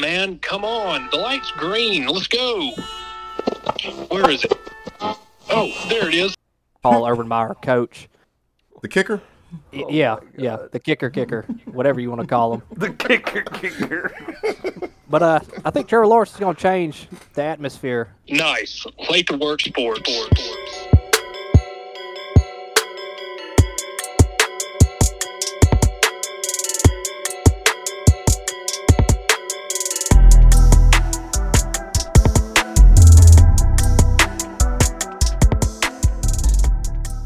man. Come on. The light's green. Let's go. Where is it? Oh, there it is. Paul Urban Meyer, coach. The kicker? Y- yeah, yeah, the kicker, kicker, whatever you want to call him. The kicker, kicker. But uh, I think Trevor Lawrence is going to change the atmosphere. Nice. Late to work sports.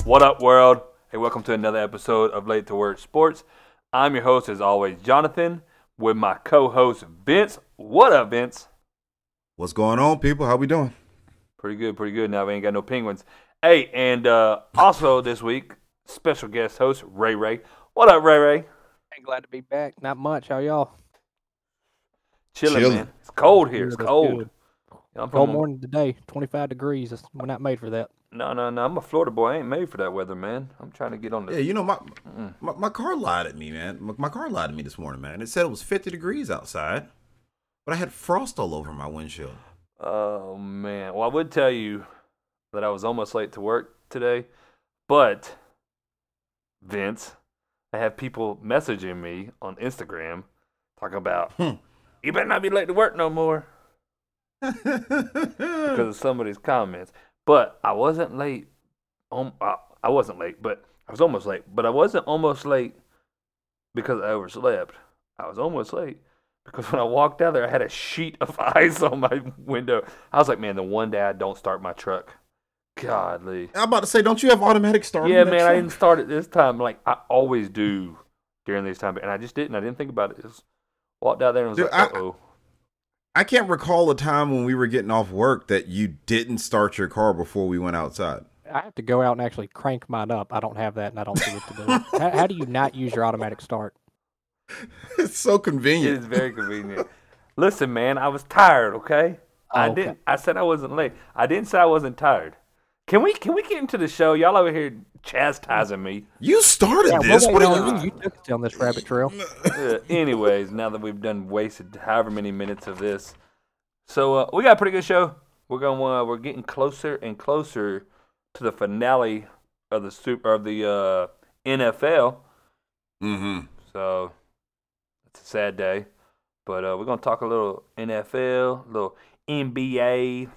What up, world? Hey, welcome to another episode of Late to Work Sports. I'm your host, as always, Jonathan, with my co-host Vince. What up, Vince? What's going on, people? How we doing? Pretty good, pretty good. Now we ain't got no penguins. Hey, and uh, also this week, special guest host Ray Ray. What up, Ray Ray? Ain't glad to be back. Not much. How y'all? Chilling, Chilling. man. It's cold here. It's Good, that's cold. Good. I'm Cold from- morning today, 25 degrees. We're not made for that. No, no, no. I'm a Florida boy. I ain't made for that weather, man. I'm trying to get on the. Yeah, you know, my, my my car lied at me, man. My, my car lied to me this morning, man. It said it was 50 degrees outside, but I had frost all over my windshield. Oh man. Well, I would tell you that I was almost late to work today, but Vince, I have people messaging me on Instagram talking about Hmm. you better not be late to work no more because of some of these comments. But I wasn't late. Um, I, I wasn't late, but I was almost late. But I wasn't almost late because I overslept. I was almost late because when I walked out there, I had a sheet of ice on my window. I was like, man, the one day I don't start my truck. Godly. I'm about to say, don't you have automatic start? Yeah, man, I didn't start it this time. Like I always do during these times, and I just didn't. I didn't think about it. Just walked out there and was Dude, like, oh. I can't recall a time when we were getting off work that you didn't start your car before we went outside. I have to go out and actually crank mine up. I don't have that, and I don't see what to do. how, how do you not use your automatic start? It's so convenient. It's very convenient. Listen, man, I was tired. Okay, I Oh, okay. didn't. I said I wasn't late. I didn't say I wasn't tired. Can we can we get into the show? Y'all over here chastising me. You started Yeah, this. What are you? you. You took us down this rabbit trail. Uh, anyways, now that we've done wasted however many minutes of this, so uh, we got a pretty good show. We're going. Uh, we're getting closer and closer to the finale of the super of the uh, NFL. Mm-hmm. So it's a sad day, but uh, we're gonna talk a little NFL, a little NBA,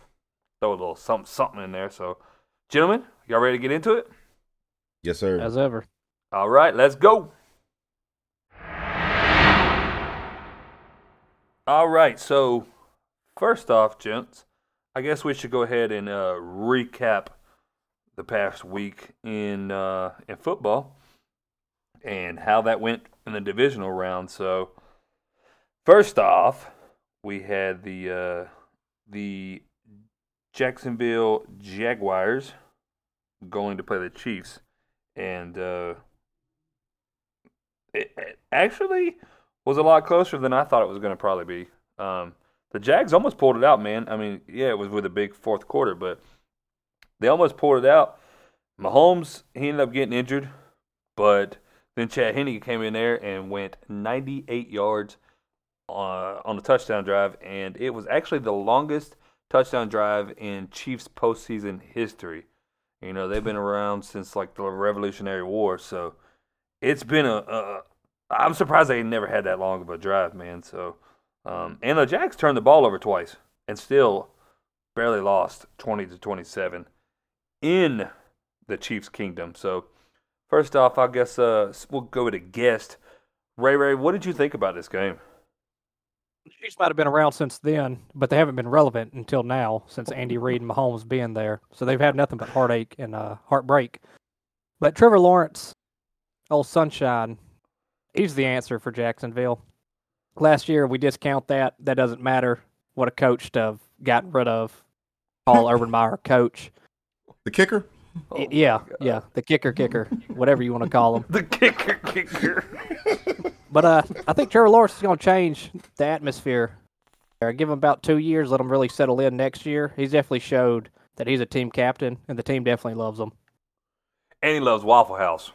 throw a little something something in there. So, gentlemen, y'all ready to get into it? Yes, sir. As ever. All right, let's go. All right, so first off, gents, I guess we should go ahead and uh, recap the past week in uh, in football and how that went in the divisional round. So, first off, we had the uh, the Jacksonville Jaguars going to play the Chiefs and uh, it, it actually was a lot closer than I thought it was going to probably be. Um, the Jags almost pulled it out, man. I mean, yeah, it was with a big fourth quarter, but they almost pulled it out. Mahomes, he ended up getting injured, but then Chad Henne came in there and went 98 yards uh, on a touchdown drive, and it was actually the longest touchdown drive in Chiefs postseason history. You know, they've been around since like the Revolutionary War, so it's been a. a I'm surprised they never had that long of a drive, man. So, um, and the Jags turned the ball over twice and still barely lost 20 to 27 in the Chiefs' kingdom. So, first off, I guess uh, we'll go with a guest. Ray Ray, what did you think about this game? Chiefs might have been around since then, but they haven't been relevant until now since Andy Reid and Mahomes being there. So they've had nothing but heartache and uh, heartbreak. But Trevor Lawrence, old sunshine, he's the answer for Jacksonville. Last year we discount that. That doesn't matter. What a coach to have gotten rid of. Paul Urban Meyer, coach. The kicker? Y- yeah, yeah, the kicker, kicker, whatever you want to call him. The kicker, kicker. But uh, I think Trevor Lawrence is going to change the atmosphere. Uh, Give him about two years, let him really settle in next year. He's definitely showed that he's a team captain, and the team definitely loves him. and he loves Waffle House.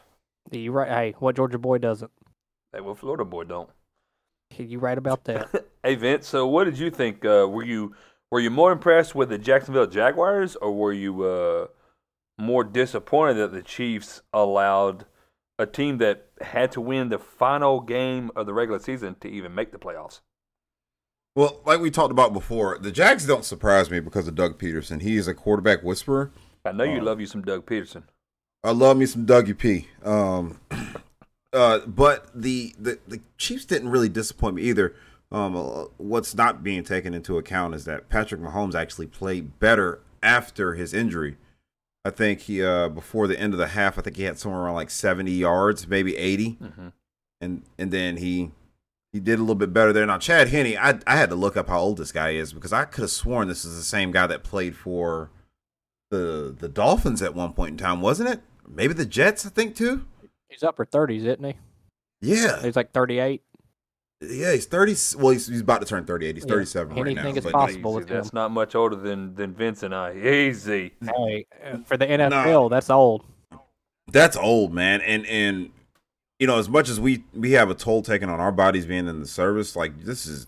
You right? Hey, what Georgia boy doesn't? Hey, well, Florida boy don't. You right about that? Hey Vince, so what did you think? Uh, were you were you more impressed with the Jacksonville Jaguars, or were you uh, more disappointed that the Chiefs allowed a team that had to win the final game of the regular season to even make the playoffs? Well, like we talked about before, the Jags don't surprise me because of Doug Pederson. He is a quarterback whisperer. I know you Um, love you some Doug Pederson. I love me some Dougie P. Um, uh, but the, the the Chiefs didn't really disappoint me either. Um, uh, what's not being taken into account is that Patrick Mahomes actually played better after his injury. I think he uh, before the end of the half, I think he had somewhere around like seventy yards, maybe 80 Mhm. and and then he he did a little bit better there. Now Chad Henne, I I had to look up how old this guy is because I could have sworn this is the same guy that played for the the Dolphins at one point in time, wasn't it? Maybe the Jets, I think too. He's upper thirties, isn't he? Yeah, He's like thirty-eight. Yeah, he's thirty. Well, he's, he's about to turn thirty-eight. He's Yeah. thirty-seven right Anything now. is but- possible. Easy. with That's him. not much older than than Vince and I. Easy. Hey, for the NFL, that's old. That's old, man. And and you know, as much as we we have a toll taken on our bodies being in the service, like this is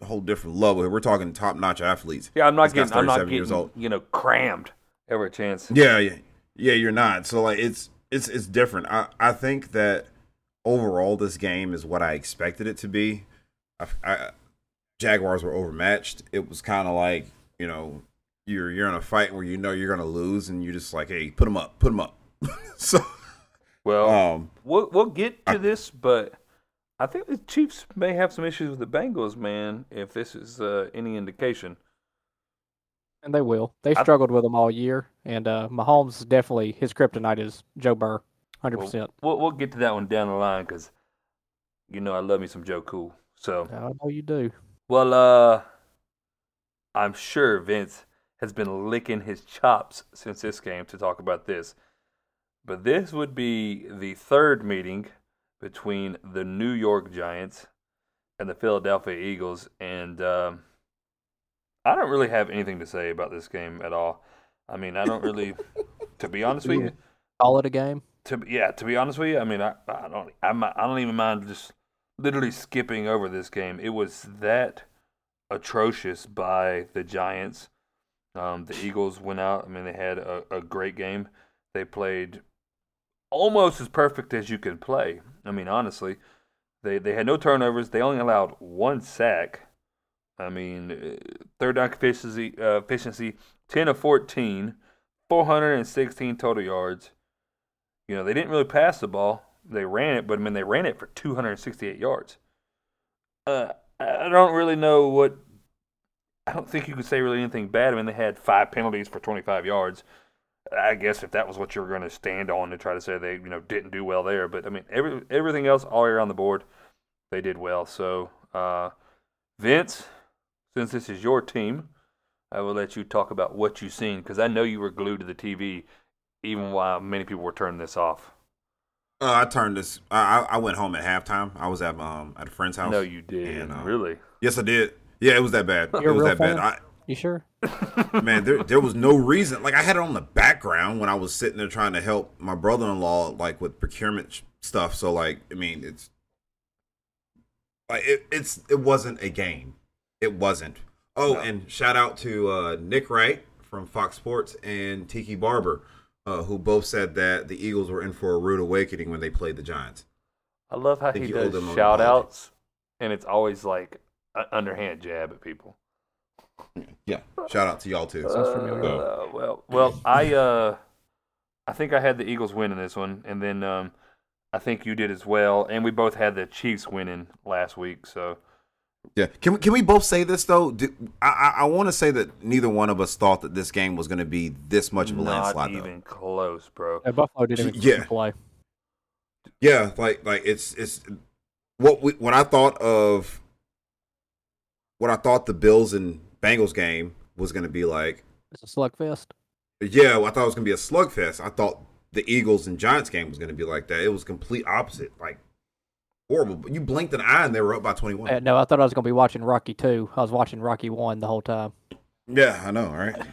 a whole different level. We're talking top-notch athletes. Yeah, I'm not This getting. I'm not 37 getting. years old. You know, crammed every chance. Yeah, yeah, yeah. You're not. So like, it's it's it's different. I I think that overall, this game is what I expected it to be. I, I, Jaguars were overmatched. It was kind of like you know you're you're in a fight where you know you're gonna lose, and you're just like, hey, put them up, put them up. so Well, um, we'll we'll get to I- this, but I think the Chiefs may have some issues with the Bengals, man. If this is uh, any indication. And they will. They I- struggled with them all year. And uh, Mahomes definitely his kryptonite is Joe Burrow, hundred We'll, percent. we'll we'll get to that one down the line because you know I love me some Joe Cool. So I know you do. well, uh, I'm sure Vince has been licking his chops since this game to talk about this. But this would be the third meeting between the New York Giants and the Philadelphia Eagles, and um, I don't really have anything to say about this game at all. I mean, I don't really, to be honest with you, Call it a game. To yeah, to be honest with you, I mean, I, I don't, I'm, I don't even mind just literally skipping over this game. It was that atrocious by the Giants. Um, the Eagles went out. I mean, they had a, a great game. They played almost as perfect as you can play. I mean, honestly, they they had no turnovers. They only allowed one sack. I mean, uh, third down efficiency, uh, efficiency, ten of 14, 416 total yards. You know, they didn't really pass the ball. They ran it, but I mean, they ran it for 268 yards. Uh, I don't really know what. I don't think you could say really anything bad. I mean, they had five penalties for 25 yards. I guess if that was what you were going to stand on to try to say they, you know, didn't do well there. But I mean, every everything else all around the board, they did well. So, uh, Vince, since this is your team, I will let you talk about what you've seen because I know you were glued to the TV even while many people were turning this off. uh, I turned this. I I I went home at halftime. I was at um at a friend's house. No, you did. And, uh, really? Yes, I did. Yeah, it was that bad. You're it a was real that bad. I, You sure? man there, there was no reason like i had it on the background when i was sitting there trying to help my brother-in-law like with procurement sh- stuff so like i mean it's like it, it's it wasn't a game it wasn't oh No. and shout out to uh nick wright from fox sports and tiki barber uh, who both said that the eagles were in for a rude awakening when they played the giants I love how think he does them shout outs, and it's always like an underhand jab at people. yeah shout out to y'all too Sounds familiar. Uh, well, well, I uh, I think I had the Eagles winning this one, and then um, I think you did as well, and we both had the Chiefs winning last week. So Yeah. Can we can we both say this though? Do, I I, I want to say that neither one of us thought that this game was going to be this much of a not landslide. even Though. close, bro. Uh, Buffalo didn't even Yeah. play. Yeah, like like it's it's what we what I thought of what I thought the Bills and Bengals game was going to be like. It's a slugfest. Yeah, well, I thought it was going to be a slugfest. I thought the Eagles and Giants game was going to be like that. It was complete opposite. Like horrible. But you blinked an eye and they were up by twenty one. Uh, no, I thought I was going to be watching Rocky two. I was watching Rocky one the whole time. Yeah, I know, right?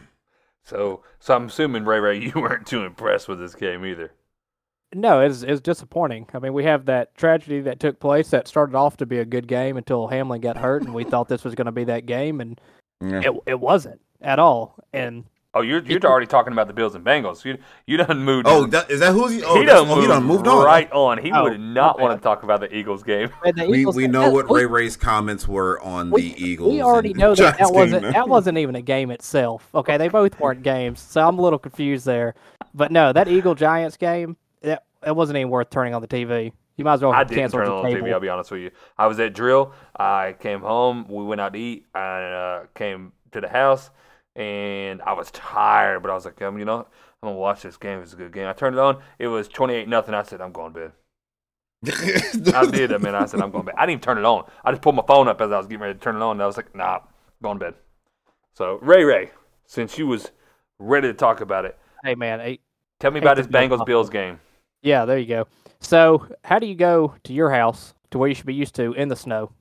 So, so I'm assuming Ray Ray, you weren't too impressed with this game either. No, it's it's disappointing. I mean, we have that tragedy that took place that started off to be a good game until Hamlin got hurt, and we thought this was going to be that game, and Yeah. it it wasn't at all. And Oh, you're you're already talking about the Bills and Bengals. You you done moved. Oh, that, is that who's he? Oh, he done oh, moved, he done moved on. right on. He Oh, would not my want to talk about the Eagles game. and the We Eagles- we know what Ray Ray's comments were on we, the Eagles. We already and know that that wasn't that wasn't even a game itself. Okay, they both weren't games, so I'm a little confused there. But no, that Eagle Giants game, that it wasn't even worth turning on the TV. You might as well I didn't turn on the cable. TV. I'll be honest with you. I was at drill. I came home. We went out to eat. I uh, came to the house, and I was tired. But I was like, um, you know, I'm gonna watch this game. It's a good game. I turned it on. It was 28 nothing. I said, I'm going to bed. I did. I mean, I said I'm going to bed. I didn't even turn it on. I just pulled my phone up as I was getting ready to turn it on. And I was like, Nah, going to bed. So Ray Ray, since you was ready to talk about it, Hey man, hey, tell me Hate about this Bengals Bills game. yeah, there you go. So, how do you go to your house to where you should be used to in the snow,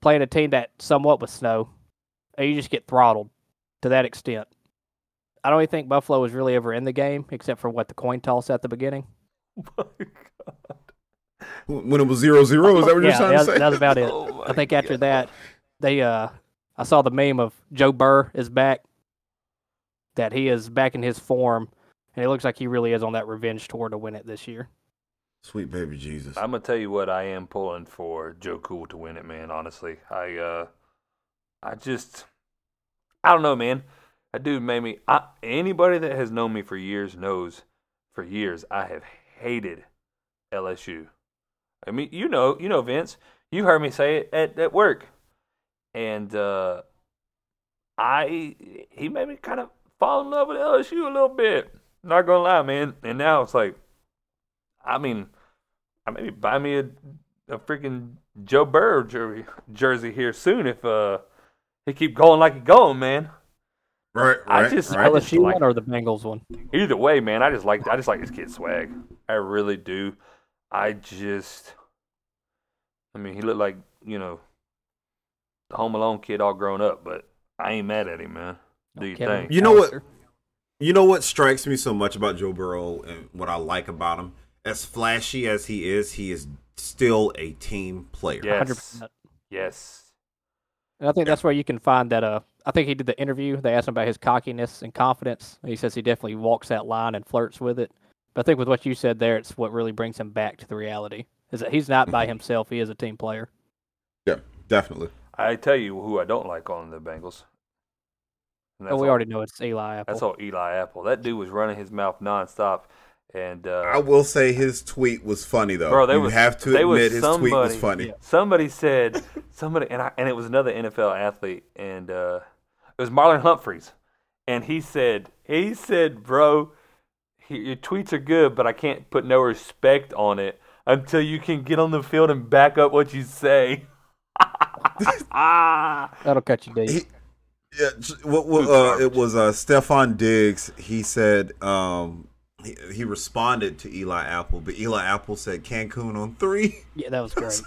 playing a team that somewhat with snow, and you just get throttled to that extent? I don't even think Buffalo was really ever in the game, except for what the coin toss at the beginning. when it was zero zero, is that what you're yeah, trying that's, to say? that's about it. Oh I my think after God. that, they uh, I saw the meme of Joe Burrow is back, that he is back in his form, and it looks like he really is on that revenge tour to win it this year. Sweet baby Jesus. I'm gonna tell you what I am pulling for Joe Cool to win it, man. Honestly, I uh, I just, I don't know, man. That dude made me. I, anybody that has known me for years knows, for years I have hated LSU. I mean, you know, you know, Vince. You heard me say it at, at work, and uh, I he made me kind of fall in love with LSU a little bit. Not gonna lie, man. And now it's like, I mean, I maybe buy me a, a freaking Joe Burrow jersey, here soon if uh he keep going like he going, man. Right, I right, just- right. I just LSU like- one or the Bengals one? Either way, man, I just like I just like this kid swag. I really do. I just, I mean, he looked like you know the Home Alone kid all grown up, but I ain't mad at him, man. Do you think? You know what? You know what strikes me so much about Joe Burrow and what I like about him? As flashy as he is, he is still a team player. Yes. 100%. Yes. And I think that's where you can find that. Uh, I think he did the interview. They asked him about his cockiness and confidence. He says he definitely walks that line and flirts with it. But I think with what you said there, it's what really brings him back to the reality. Is that he's not by himself. He is a team player. Yeah, definitely. I tell you who I don't like on the Bengals. And Oh, we all- already know it's Eli Apple. That's all Eli Apple. That dude was running his mouth nonstop, and uh, I will say his tweet was funny though. Bro, there you was- have to there was admit his tweet was somebody- funny. somebody said somebody, and I, and it was another NFL athlete, and uh, it was Marlon Humphreys, and he said he said, bro, your tweets are good, but I can't put no respect on it until you can get on the field and back up what you say. That'll cut you deep. He- Yeah, j- what, what, uh, it was uh, Stefon Diggs. He said um, he, he responded to Eli Apple, but Eli Apple said Cancun on three. yeah, that was great.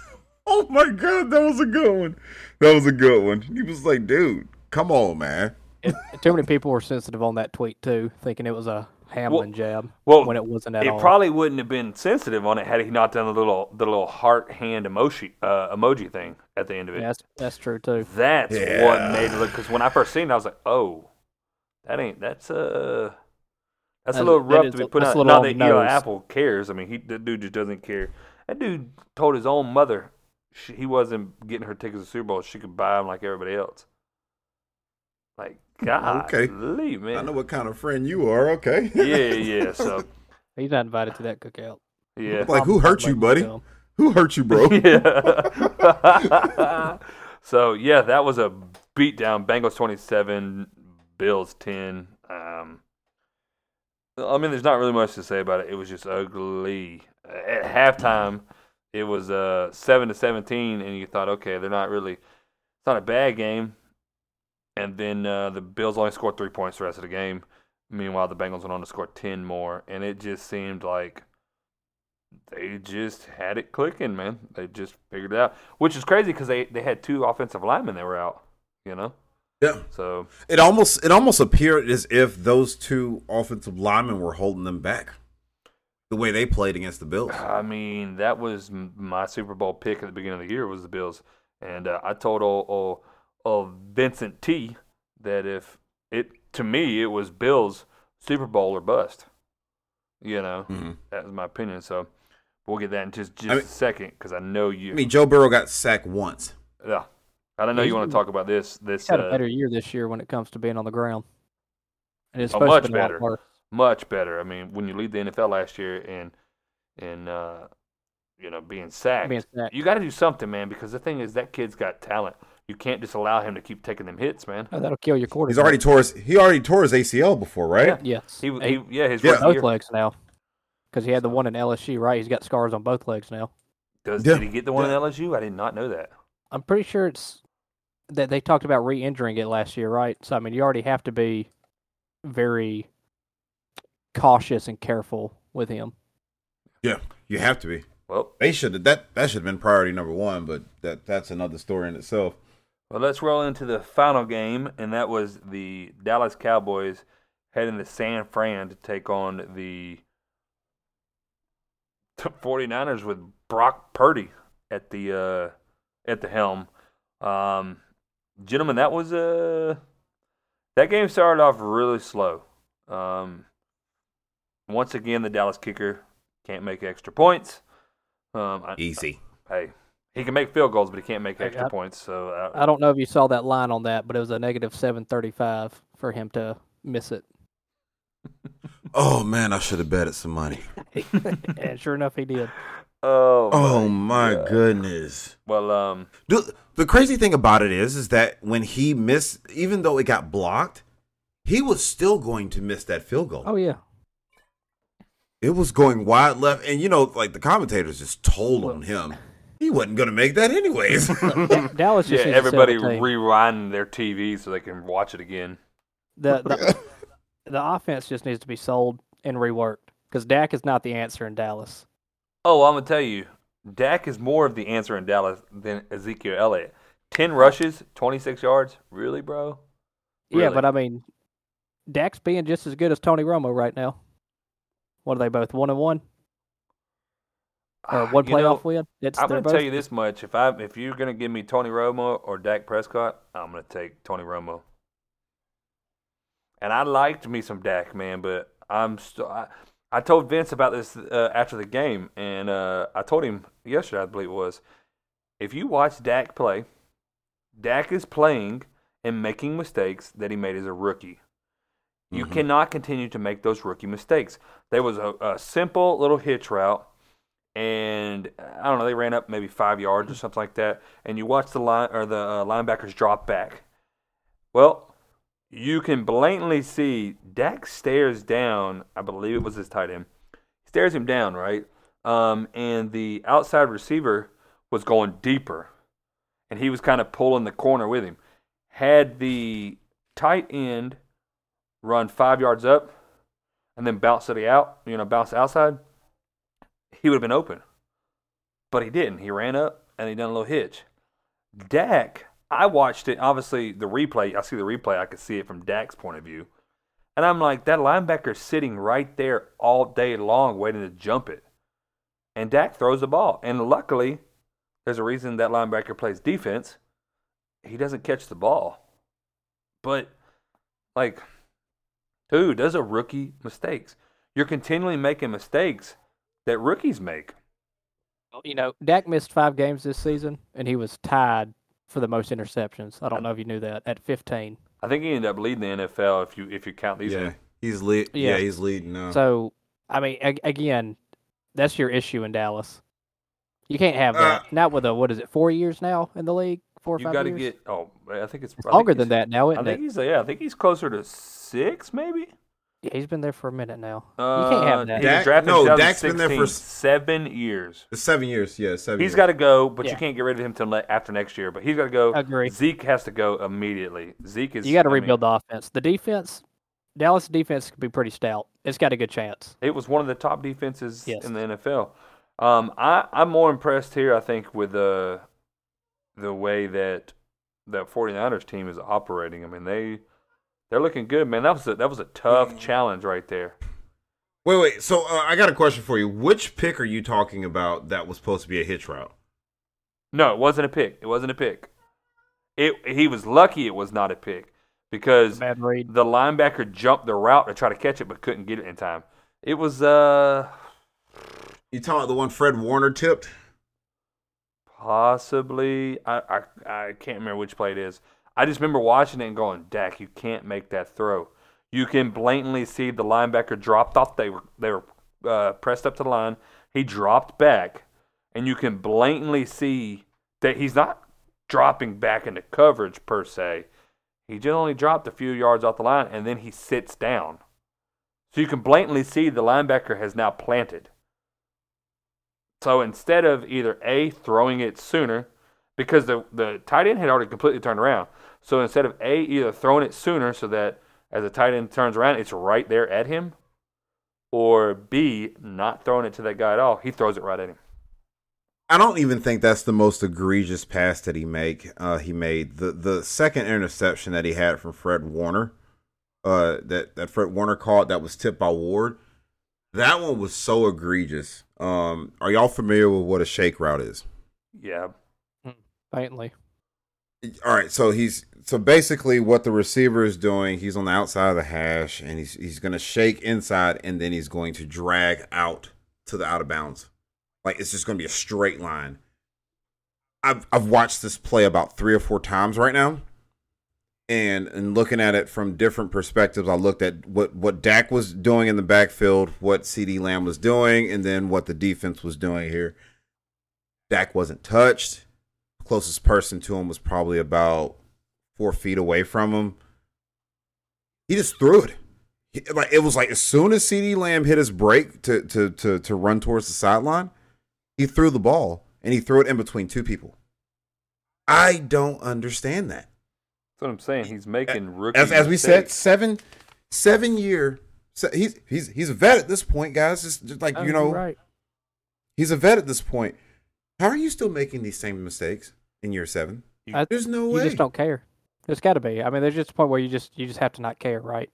Oh my god, that was a good one. That was a good one. He was like, dude, come on, man. It, too many people were sensitive on that tweet too, thinking it was a Hamlin jab well, when it wasn't at it all. probably wouldn't have been sensitive on it had he not done the little the little heart hand emoji uh, emoji thing at the end of it. yeah, that's, that's true too. That's what made it look. Because when I first seen it, I was like, "Oh, that ain't that's uh that's a little rough to be put that's out." Not on that the Eli. Apple cares. I mean, he the dude just doesn't care. That dude told his own mother she, he wasn't getting her tickets to the Super Bowl. She could buy them like everybody else. Like God, Okay. leave, man. I know what kind of friend you are. Okay. yeah, yeah. So He's not invited to that cookout. yeah. Like, who hurt you, buddy? Who hurt you, bro? yeah. so yeah, that was a beatdown. Bengals twenty seven, Bills ten. Um, I mean, there's not really much to say about it. It was just ugly. At halftime, it was uh seven to seventeen, and you thought, okay, they're not really. It's not a bad game. And then uh, the Bills only scored three points the rest of the game. Meanwhile, the Bengals went on to score ten more, and it just seemed like they just had it clicking, man. They just figured it out, which is crazy because they, they had two offensive linemen that were out, you know. Yeah. So It almost it almost appeared as if those two offensive linemen were holding them back. the way they played against the Bills. I mean, that was my Super Bowl pick at the beginning of the year was the Bills, and uh, I told old, old, old Vincent T that if it to me it was Bills Super Bowl or bust. You know, Mhm. that was my opinion. So we'll get that in just just I mean- a second because I know you. I mean, Joe Burrow got sacked once. yeah, I don't know He's you want to talk about this. This He's had a uh, better year this year when it comes to being on the ground. And it's Oh, much to be a lot better. much better. I mean, when you lead the NFL last year and and uh, you know being sacked, Being sacked. you got to do something, man. Because the thing is, that kid's got talent. You can't just allow him to keep taking them hits, man. Oh, that'll kill your quarterback. He's already tore his, he already tore his ACL before, right? Yeah. Yes. He, He- he yeah, his Yeah. both year. legs now. Because he had the one in LSU, right? He's got scars on both legs now. Does Yeah. did he get the one Yeah. in LSU? I did not know that. I'm pretty sure it's that they talked about re-injuring it last year, right? So I mean, you already have to be very cautious and careful with him. Yeah, you have to be. Well, They should have that that should have been priority number one, but that that's another story in itself. well, let's roll into the final game, and that was the Dallas Cowboys heading to San Fran to take on the 49ers with Brock Purdy at the uh, at the helm. Um, gentlemen, that was uh, that game started off really slow. Um, once again, the Dallas kicker can't make extra points. Um, I, Easy. hey, he can make field goals, but he can't make extra I- points. So uh, I don't know if you saw that line on that, but it was a negative seven thirty-five for him to miss it. Oh man, I should have betted some money. and sure enough, he did. oh, Oh my God. goodness. Well, um, The, the crazy thing about it is, is that when he missed, even though it got blocked, he was still going to miss that field goal. Oh yeah, It was going wide left, and you know, like the commentators just told on him he wasn't going to make that anyways. Dallas yeah, just needs everybody the team. rewinding their TV so they can watch it again. the, the the offense just needs to be sold and reworked because Dak is not the answer in Dallas. Oh, I'm gonna tell you, Dak is more of the answer in Dallas than Ezekiel Elliott. Ten rushes, 26 yards. Really, bro? Yeah, but I mean, Dak's being just as good as Tony Romo right now. What are they both one and one or Ah, one you know, playoff win? It's I'm gonna tell you this much: if I if you're gonna give me Tony Romo or Dak Prescott, I'm gonna take Tony Romo. And I liked me some Dak, man, but I'm still. I, told Vince about this uh, after the game, and uh, I told him yesterday, I believe it was, if you watch Dak play, Dak is playing and making mistakes that he made as a rookie. You Mhm. cannot continue to make those rookie mistakes. There was a, a simple little hitch route, and I don't know, they ran up maybe five yards or something like that. And you watch the line or the uh, linebackers drop back. Well, you can blatantly see Dak stares down. I believe it was his tight end. Stares him down, right? Um, and the outside receiver was going deeper, and he was kind of pulling the corner with him. Had the tight end run five yards up and then bounce the out, you know, bounce outside, he would have been open. But he didn't. He ran up and he done a little hitch. Dak, I watched it. Obviously, the replay, I see the replay, I could see it from Dak's point of view. And I'm like, that linebacker's sitting right there all day long waiting to jump it. And Dak throws the ball. And luckily, there's a reason that linebacker plays defense. He doesn't catch the ball. But, like, dude, those are rookie mistakes. You're continually making mistakes that rookies make. Well, you know, Dak missed five games this season, and he was tied for the most interceptions. I don't know if you knew that at 15. I think he ended up leading the NFL if you if you count these. yeah, in. he's lead. Yeah. Yeah. he's leading now. So, I mean, a- again, that's your issue in Dallas. You can't have that. Uh, Not with a what is it? Four years now in the league? Four or You five got to years? get. Oh, I think it's It's I longer he's- than that now, I isn't think it? he's yeah. I think he's closer to six, maybe. Yeah, he's been there for a minute now. Uh, you can't have that. Dak, drafted no, Dak's been there for seven years. Seven years. Yeah, seven. He's years. got to go, but you can't get rid of him till le- after next year. But he's got to go. Agree. Zeke has to go immediately. Zeke is. You got to I mean, rebuild the offense. The defense, Dallas defense could be pretty stout. It's got a good chance. It was one of the top defenses Yes. in the NFL. Um, I, I'm more impressed here, I think, with the the way that that 49ers team is operating. I mean, they they're looking good, man. That was a, that was a tough challenge right there. Wait, wait. So uh, I got a question for you. Which pick are you talking about that was supposed to be a hitch route? No, it wasn't a pick. It wasn't a pick. It he was lucky it was not a pick because Bad read. the linebacker jumped the route to try to catch it but couldn't get it in time. It was uh You talking about the one Fred Warner tipped? possibly I, I I can't remember which play it is. I just remember watching it and going, Dak, you can't make that throw. You can blatantly see the linebacker dropped off. They were they were uh, pressed up to the line. He dropped back, and you can blatantly see that he's not dropping back into coverage per se. He only dropped a few yards off the line, and then he sits down. So you can blatantly see the linebacker has now planted. So instead of either A, throwing it sooner, because the, the tight end had already completely turned around. So instead of A, either throwing it sooner so that as the tight end turns around, it's right there at him, or B, not throwing it to that guy at all, he throws it right at him. I don't even think that's the most egregious pass that he make. Uh, he made the the second interception that he had from Fred Warner. Uh, that that Fred Warner caught that was tipped by Ward. That one was so egregious. Um, are y'all familiar with what a shake route is? Yeah. Faintly. All right, so he's so basically what the receiver is doing. He's on the outside of the hash, and he's he's going to shake inside, and then he's going to drag out to the out of bounds. Like it's just going to be a straight line. I've I've watched this play about three or four times right now, and and looking at it from different perspectives. I looked at what what Dak was doing in the backfield, what CeeDee Lamb was doing, and then what the defense was doing here. Dak wasn't touched closest person to him was probably about four feet away from him. He just threw it. He- like it was like as soon as CeeDee Lamb hit his break to to to to run towards the sideline, he threw the ball and he threw it in between two people. I don't understand that. That's what I'm saying. He's making rookie As as we said, seven seven year. se- He's he's he's a vet at this point, guys. Just, just like you you're know, right. he's a vet at this point. How are you still making these same mistakes in year seven? I- There's no way. You just don't care. There's got to be. I mean, there's just a point where you just you just have to not care, right?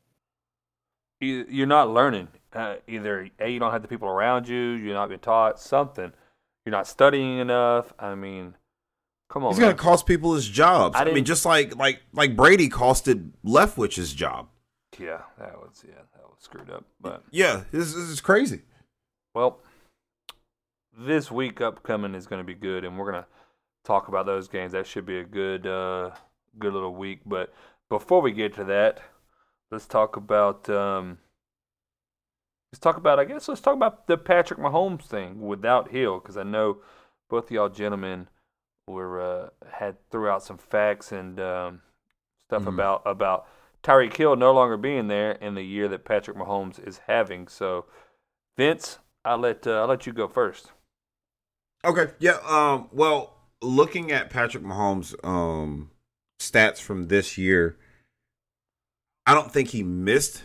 You- you're not learning. Uh, either A, you don't have the people around you, you're not being taught something, you're not studying enough. I mean, come on. He's gonna cost people his jobs. I I, mean, just like like like Brady costed Leftwich's job. Yeah, that was yeah, that was screwed up. But Yeah, this, this is crazy. well, this week upcoming is going to be good, and we're going to talk about those games. That should be a good, uh, good little week. But before we get to that, let's talk about. Um, let's talk about. I guess let's talk about the Patrick Mahomes thing without Hill, because I know both of y'all gentlemen were uh, had threw out some facts and um, stuff Mhm. about about Tyreek Hill no longer being there in the year that Patrick Mahomes is having. So, Vince, I'll let uh, I'll let you go first. Okay. Yeah. Um. Well, looking at Patrick Mahomes' um stats from this year, I don't think he missed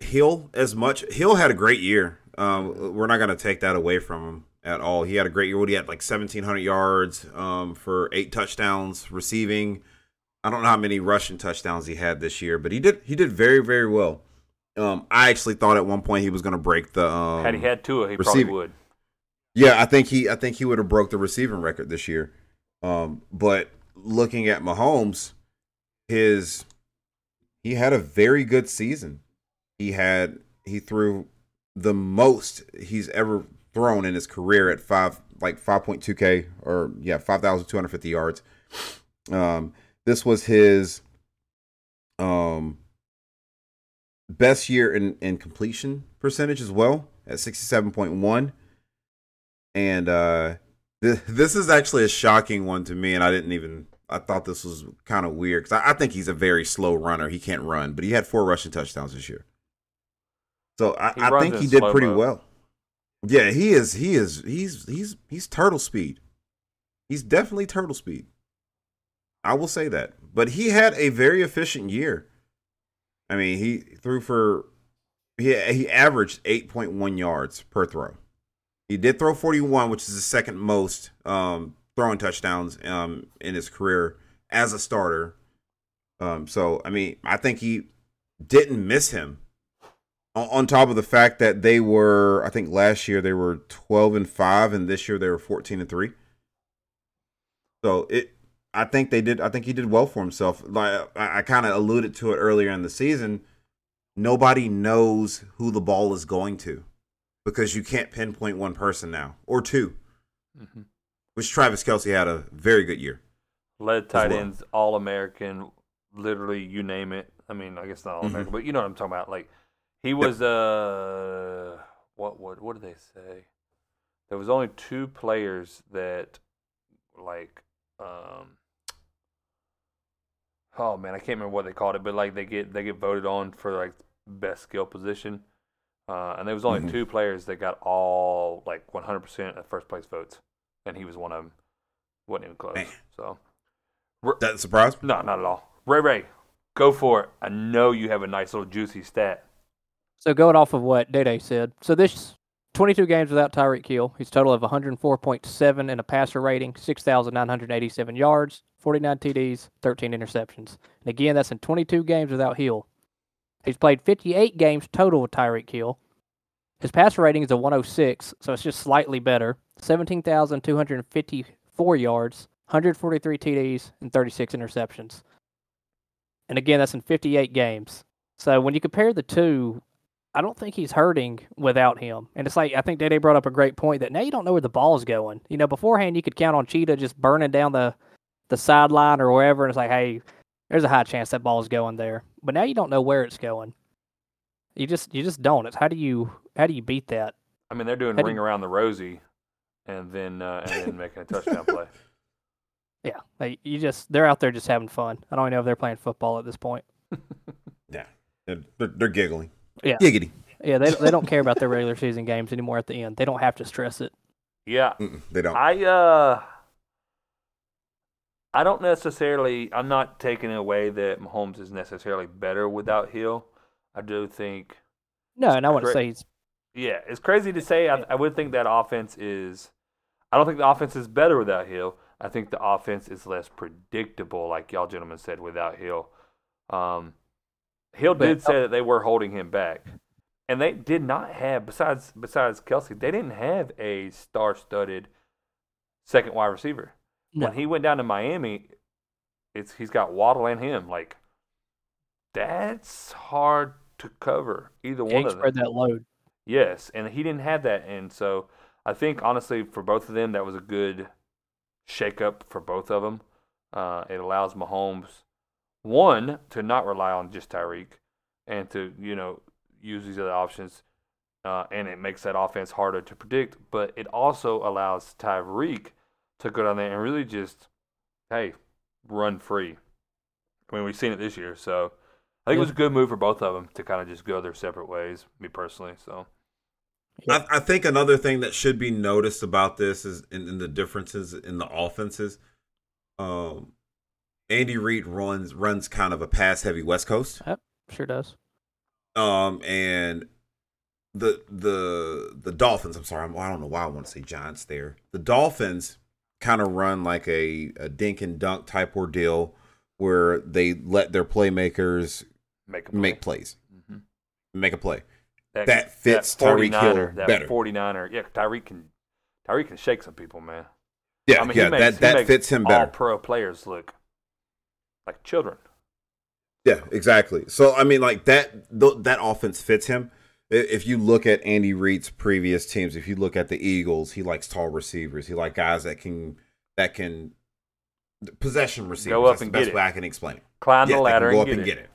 Hill as much. Hill had a great year. Um, we're not going to take that away from him at all. He had a great year. What he had like seventeen hundred yards, um, for eight touchdowns receiving. I don't know how many rushing touchdowns he had this year, but he did he did very very well. Um, I actually thought at one point he was going to break the um, Had he had Tua, he receiving. probably would. Yeah, I think he I think he would have broke the receiving record this year. Um, but looking at Mahomes, his he had a very good season. He had he threw the most he's ever thrown in his career at five like five point two K or yeah, five thousand two hundred fifty yards. Um this was his um best year in, in completion percentage as well at sixty seven point one and uh th- this is actually a shocking one to me and i didn't even i thought this was kind of weird because I-, I think he's a very slow runner. He can't run but he had four rushing touchdowns this year. So i, I think he did pretty slow-mo. well. Yeah he is he is he's he's he's turtle speed. He's definitely turtle speed. I will say that. But he had a very efficient year. I mean he threw for he, he averaged 8.1 yards per throw he did throw 41, which is the second most um, throwing touchdowns um, in his career as a starter. Um, so, I mean, I think he didn't miss him on, top of the fact that they were, I think last year they were twelve and five, and this year they were fourteen and three. So it, I think they did. I think he did well for himself. Like I, I kind of alluded to it earlier in the season. Nobody knows who the ball is going to because you can't pinpoint one person now or 2 Mhm. Which Travis Kelce had a very good year. Led tight well. ends, All American, literally you name it. I mean, I guess not All Mm-hmm. American, but you know what I'm talking about. Like he was uh what what what did they say? There was only two players that like um oh man, I can't remember what they called it, but like they get they get voted on for like best skill position. Uh, and there was only Mhm. two players that got all like 100% of first place votes, and he was one of them. wasn't even close. Man. So That surprised me. no, not at all. Ray Ray, go for it. I know you have a nice little juicy stat. So going off of what Dede said, so this 22 games without Tyreek Hill, he's total of 104.7 in a passer rating, 6,987 yards, 49 TDs, 13 interceptions. And again, that's in 22 games without Hill. He's played 58 games total with Tyreek Hill. His passer rating is a 106, so it's just slightly better. 17,254 yards, 143 TDs, and 36 interceptions. And again, that's in 58 games. So when you compare the two, I don't think he's hurting without him. And it's like I think Dede brought up a great point that now you don't know where the ball's going. You know, beforehand you could count on Cheetah just burning down the the sideline or wherever, and it's like, hey, there's a high chance that ball's going there. But now you don't know where it's going. You just you just don't. It's how do you how do you beat that? I mean, they're doing How do ring you- around the rosy, and then uh, and then making a touchdown play. Yeah, they, you just they're out there just having fun. I don't even know if they're playing football at this point. Yeah, they're, they're, they're giggling. Yeah. giggity. Yeah, they they don't care about their regular season games anymore. At the end, they don't have to stress it. Yeah, Mm-mm, they don't. I uh, I don't necessarily. I'm not taking away that Mahomes is necessarily better without Hill. I do think No, and I wouldn't Correct. say he's Yeah, it's crazy to say. I, I would think that offense is. I don't think the offense is better without Hill. I think the offense is less predictable, like y'all gentlemen said, without Hill. Um, Hill did say that they were holding him back, and they did not have besides besides Kelce, they didn't have a star-studded second wide receiver. No. When he went down to Miami, it's he's got Waddle and him. Like that's hard to cover either Yeah, one of them. spread that load. Yes, and he didn't have that, and so I think honestly for both of them that was a good shakeup for both of them. Uh, it allows Mahomes one to not rely on just Tyreek, and to you know use these other options, uh, and it makes that offense harder to predict. But it also allows Tyreek to go down there and really just hey run free. I mean we've seen it this year, so I think it was a good move for both of them to kind of just go their separate ways. Me personally, so. I, I think another thing that should be noticed about this is in, in the differences in the offenses. Um, Andy Reid runs runs kind of a pass heavy West Coast. Yep, sure does. Um, and the the the Dolphins. I'm sorry, I'm, I don't know why I want to say Giants there. The Dolphins kind of run like a, a dink and dunk type ordeal where they let their playmakers make a make plays, Mhm. make a play. That, that fits Tyreek 49er, Hill that better. 49er. Yeah, Tyreek can Tyreek can shake some people, man. Yeah, I mean, yeah, makes- that that fits him better. All pro players look like children. Yeah, exactly. So I mean, like that th- that offense fits him. I- If you look at Andy Reid's previous teams, if you look at the Eagles, he likes tall receivers. He like guys that can that can possession receivers. Go up That's and the best get it. way I can explain it. Climb Yeah, the they can ladder go and up get, and it. get it.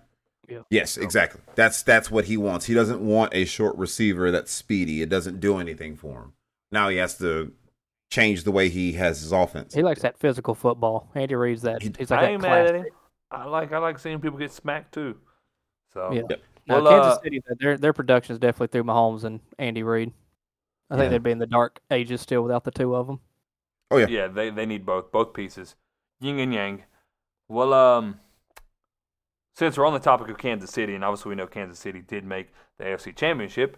Yeah. Yes, exactly. That's that's what he wants. He doesn't want a short receiver that's speedy. It doesn't do anything for him. Now he has to change the way he has his offense. He likes that physical football. Andy Reid's that. He- he's like I that ain't mad at him. I like I like seeing people get smacked too. So Yeah. Yep. No, Well, Kansas uh, City, their their production is definitely through Mahomes and Andy Reid. I think they'd be in the dark ages still without the two of them. Oh yeah. yeah, they they need both both pieces, yin and yang. Well, um, since we're on the topic of Kansas City, and obviously we know Kansas City did make the AFC Championship,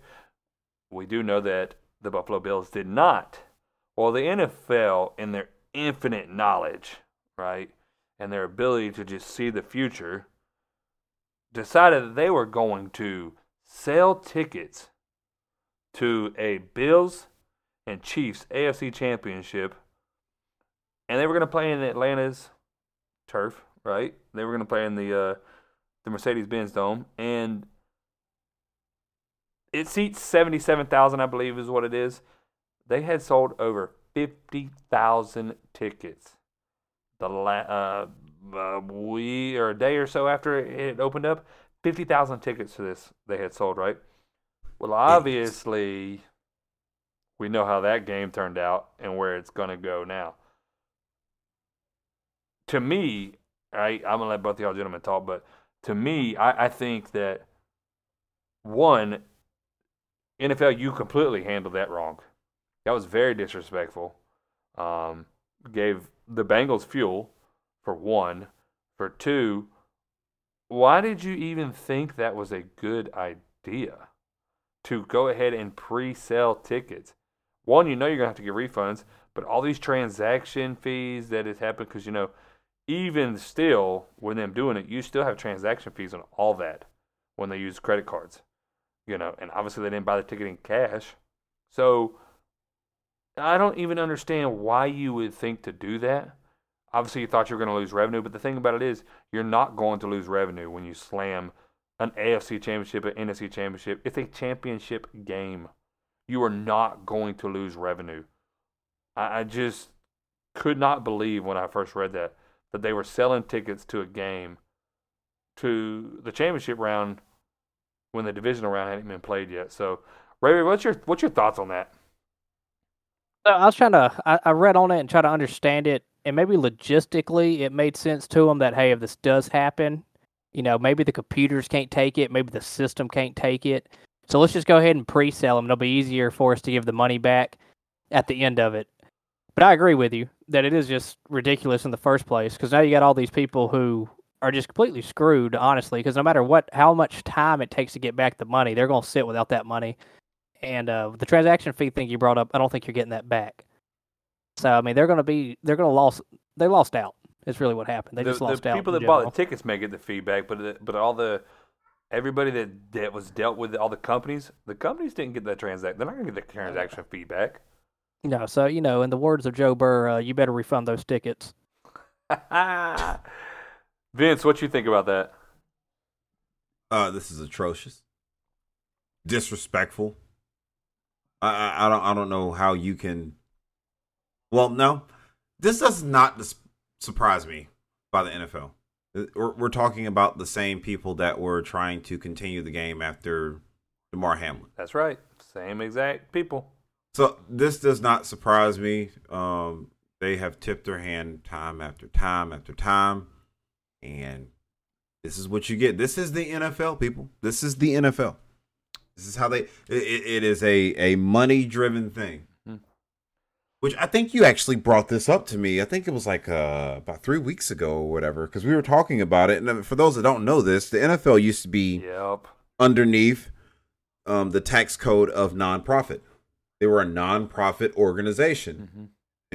we do know that the Buffalo Bills did not. Well, the NFL, in their infinite knowledge, right, and their ability to just see the future, decided that they were going to sell tickets to a Bills and Chiefs AFC championship, and they were going to play in Atlanta's turf, right? They were going to play in the uh, the Mercedes Benz Dome, and it seats seventy seven thousand, I believe, is what it is. They had sold over fifty thousand tickets. The la- uh, we or a day or so after it opened up, fifty thousand tickets to this they had sold, right? Well, obviously, we know how that game turned out and where it's going to go now. To me, I, I'm going to let both of y'all gentlemen talk, but to me, I, I think that one, NFL, you completely handled that wrong. That was very disrespectful. Um, gave the Bengals fuel, for one. For two, why did you even think that was a good idea to go ahead and pre sell tickets? One, you know you're going to have to get refunds, but all these transaction fees that has happened, because, you know, even still, with them doing it, you still have transaction fees on all that when they use credit cards, you know, and obviously they didn't buy the ticket in cash. So I don't even understand why you would think to do that. Obviously, you thought you were going to lose revenue, but the thing about it is, you're not going to lose revenue when you slam an AFC championship, an NFC championship. It's a championship game. You are not going to lose revenue. I, I just could not believe when I first read that that they were selling tickets to a game to the championship round when the divisional round hadn't been played yet. So, Ray, what's your what's your thoughts on that? Uh, I was trying to, I, I read on it and try to understand it, and maybe logistically it made sense to them that hey, if this does happen, you know, maybe the computers can't take it, maybe the system can't take it. So let's just go ahead and pre-sell them. It'll be easier for us to give the money back at the end of it. But I agree with you that it is just ridiculous in the first place because now you got all these people who are just completely screwed, honestly. Because no matter what, how much time it takes to get back the money, they're going to sit without that money. And uh, the transaction fee thing you brought up, I don't think you're getting that back. So I mean, they're going to be they're going to lost they lost out. It's really what happened. They the, just lost the out. people in that bought the tickets may get the feedback, but the, but all the everybody that, that was dealt with all the companies, the companies didn't get that transaction. They're not going to get the transaction feedback. No, so you know, in the words of Joe Burr, uh, you better refund those tickets. Vince, what you think about that? Uh, this is atrocious, disrespectful. I, I I don't I don't know how you can. Well, no, this does not dis- surprise me by the NFL. Uh, We're, we're talking about the same people that were trying to continue the game after Damar Hamlin. That's right, same exact people. So this does not surprise me. Um, they have tipped their hand time after time after time, and this is what you get. This is the NFL, people. This is the NFL. This is how they. It, it- it is a a money driven thing. Which I think you actually brought this up to me. I think it was like uh, about three weeks ago or whatever, because we were talking about it. And uh, for those that don't know this, the NFL used to be Yep. underneath um, the tax code of nonprofit. They were a nonprofit organization. hmm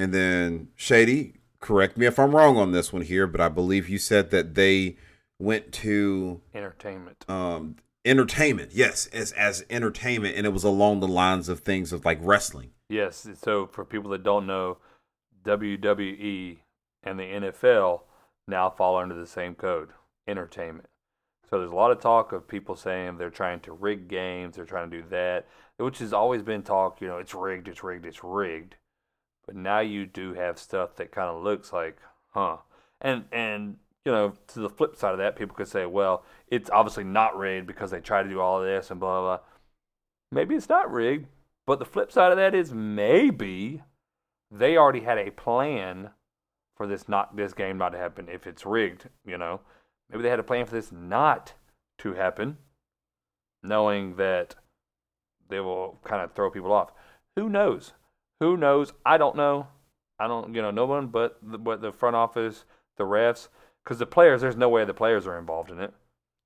And then Shady, correct me if I'm wrong on this one here, but I believe you said that they went to Entertainment. um, entertainment. Yes, as as entertainment, and it was along the lines of things of like wrestling. Yes. So for people that don't know, WWE and the NFL now fall under the same code, entertainment. So there's a lot of talk of people saying they're trying to rig games, they're trying to do that, which has always been talk. You know, it's rigged, it's rigged, it's rigged. But now you do have stuff that kind of looks like, huh? And and you know, to the flip side of that, people could say, well, it's obviously not rigged because they try to do all of this and blah blah. blah. Maybe it's not rigged, but the flip side of that is maybe they already had a plan for this not this game not to happen if it's rigged, you know. Maybe they had a plan for this not to happen, knowing that they will kind of throw people off. Who knows? Who knows? I don't know. I don't, you know, no one but the, but the front office, the refs, because the players. There's no way the players are involved in it.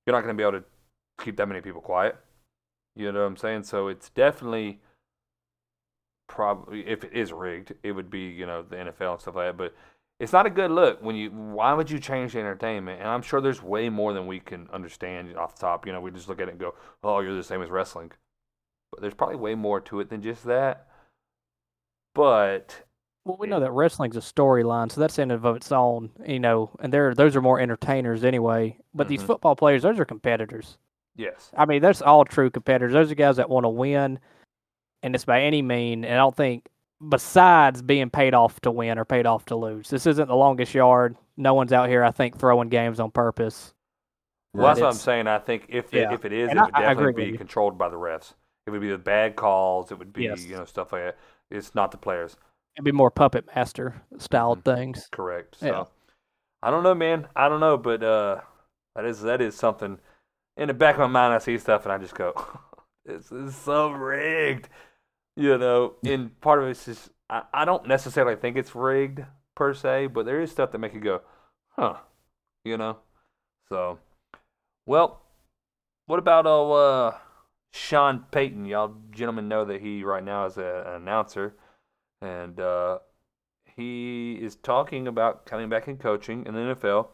You're not going to be able to keep that many people quiet. You know what I'm saying? So it's definitely probably if it is rigged, it would be you know the NFL and stuff like that. But it's not a good look when you. Why would you change the entertainment? And I'm sure there's way more than we can understand off the top. You know, we just look at it and go, "Oh, you're the same as wrestling," but there's probably way more to it than just that. But Well, we know that wrestling's a storyline, so that's in and of its own, you know, and there those are more entertainers anyway. But these Mhm. football players, those are competitors. yes, I mean, that's all true competitors. Those are guys that want to win, and it's by any mean. And I don't think, besides being paid off to win or paid off to lose, this isn't the longest yard. No one's out here, I think, throwing games on purpose. well, that's what I'm saying. I think if it, Yeah. if it is, And it would I definitely with be controlled by the refs. It would be the bad calls. It would be Yes. you know stuff like that. It's not the players. It'd be more puppet master style Mhm. things. Correct. So Yeah. I don't know, man. I don't know, but uh, that is that is something. In the back of my mind, I see stuff and I just go, "This is so rigged," you know. And part of it's just I, I don't necessarily think it's rigged per se, but there is stuff that make you go, "Huh," you know. So, well, what about oh uh, Sean Payton? Y'all gentlemen know that he right now is a, an announcer, and uh, he is talking about coming back and coaching in the NFL.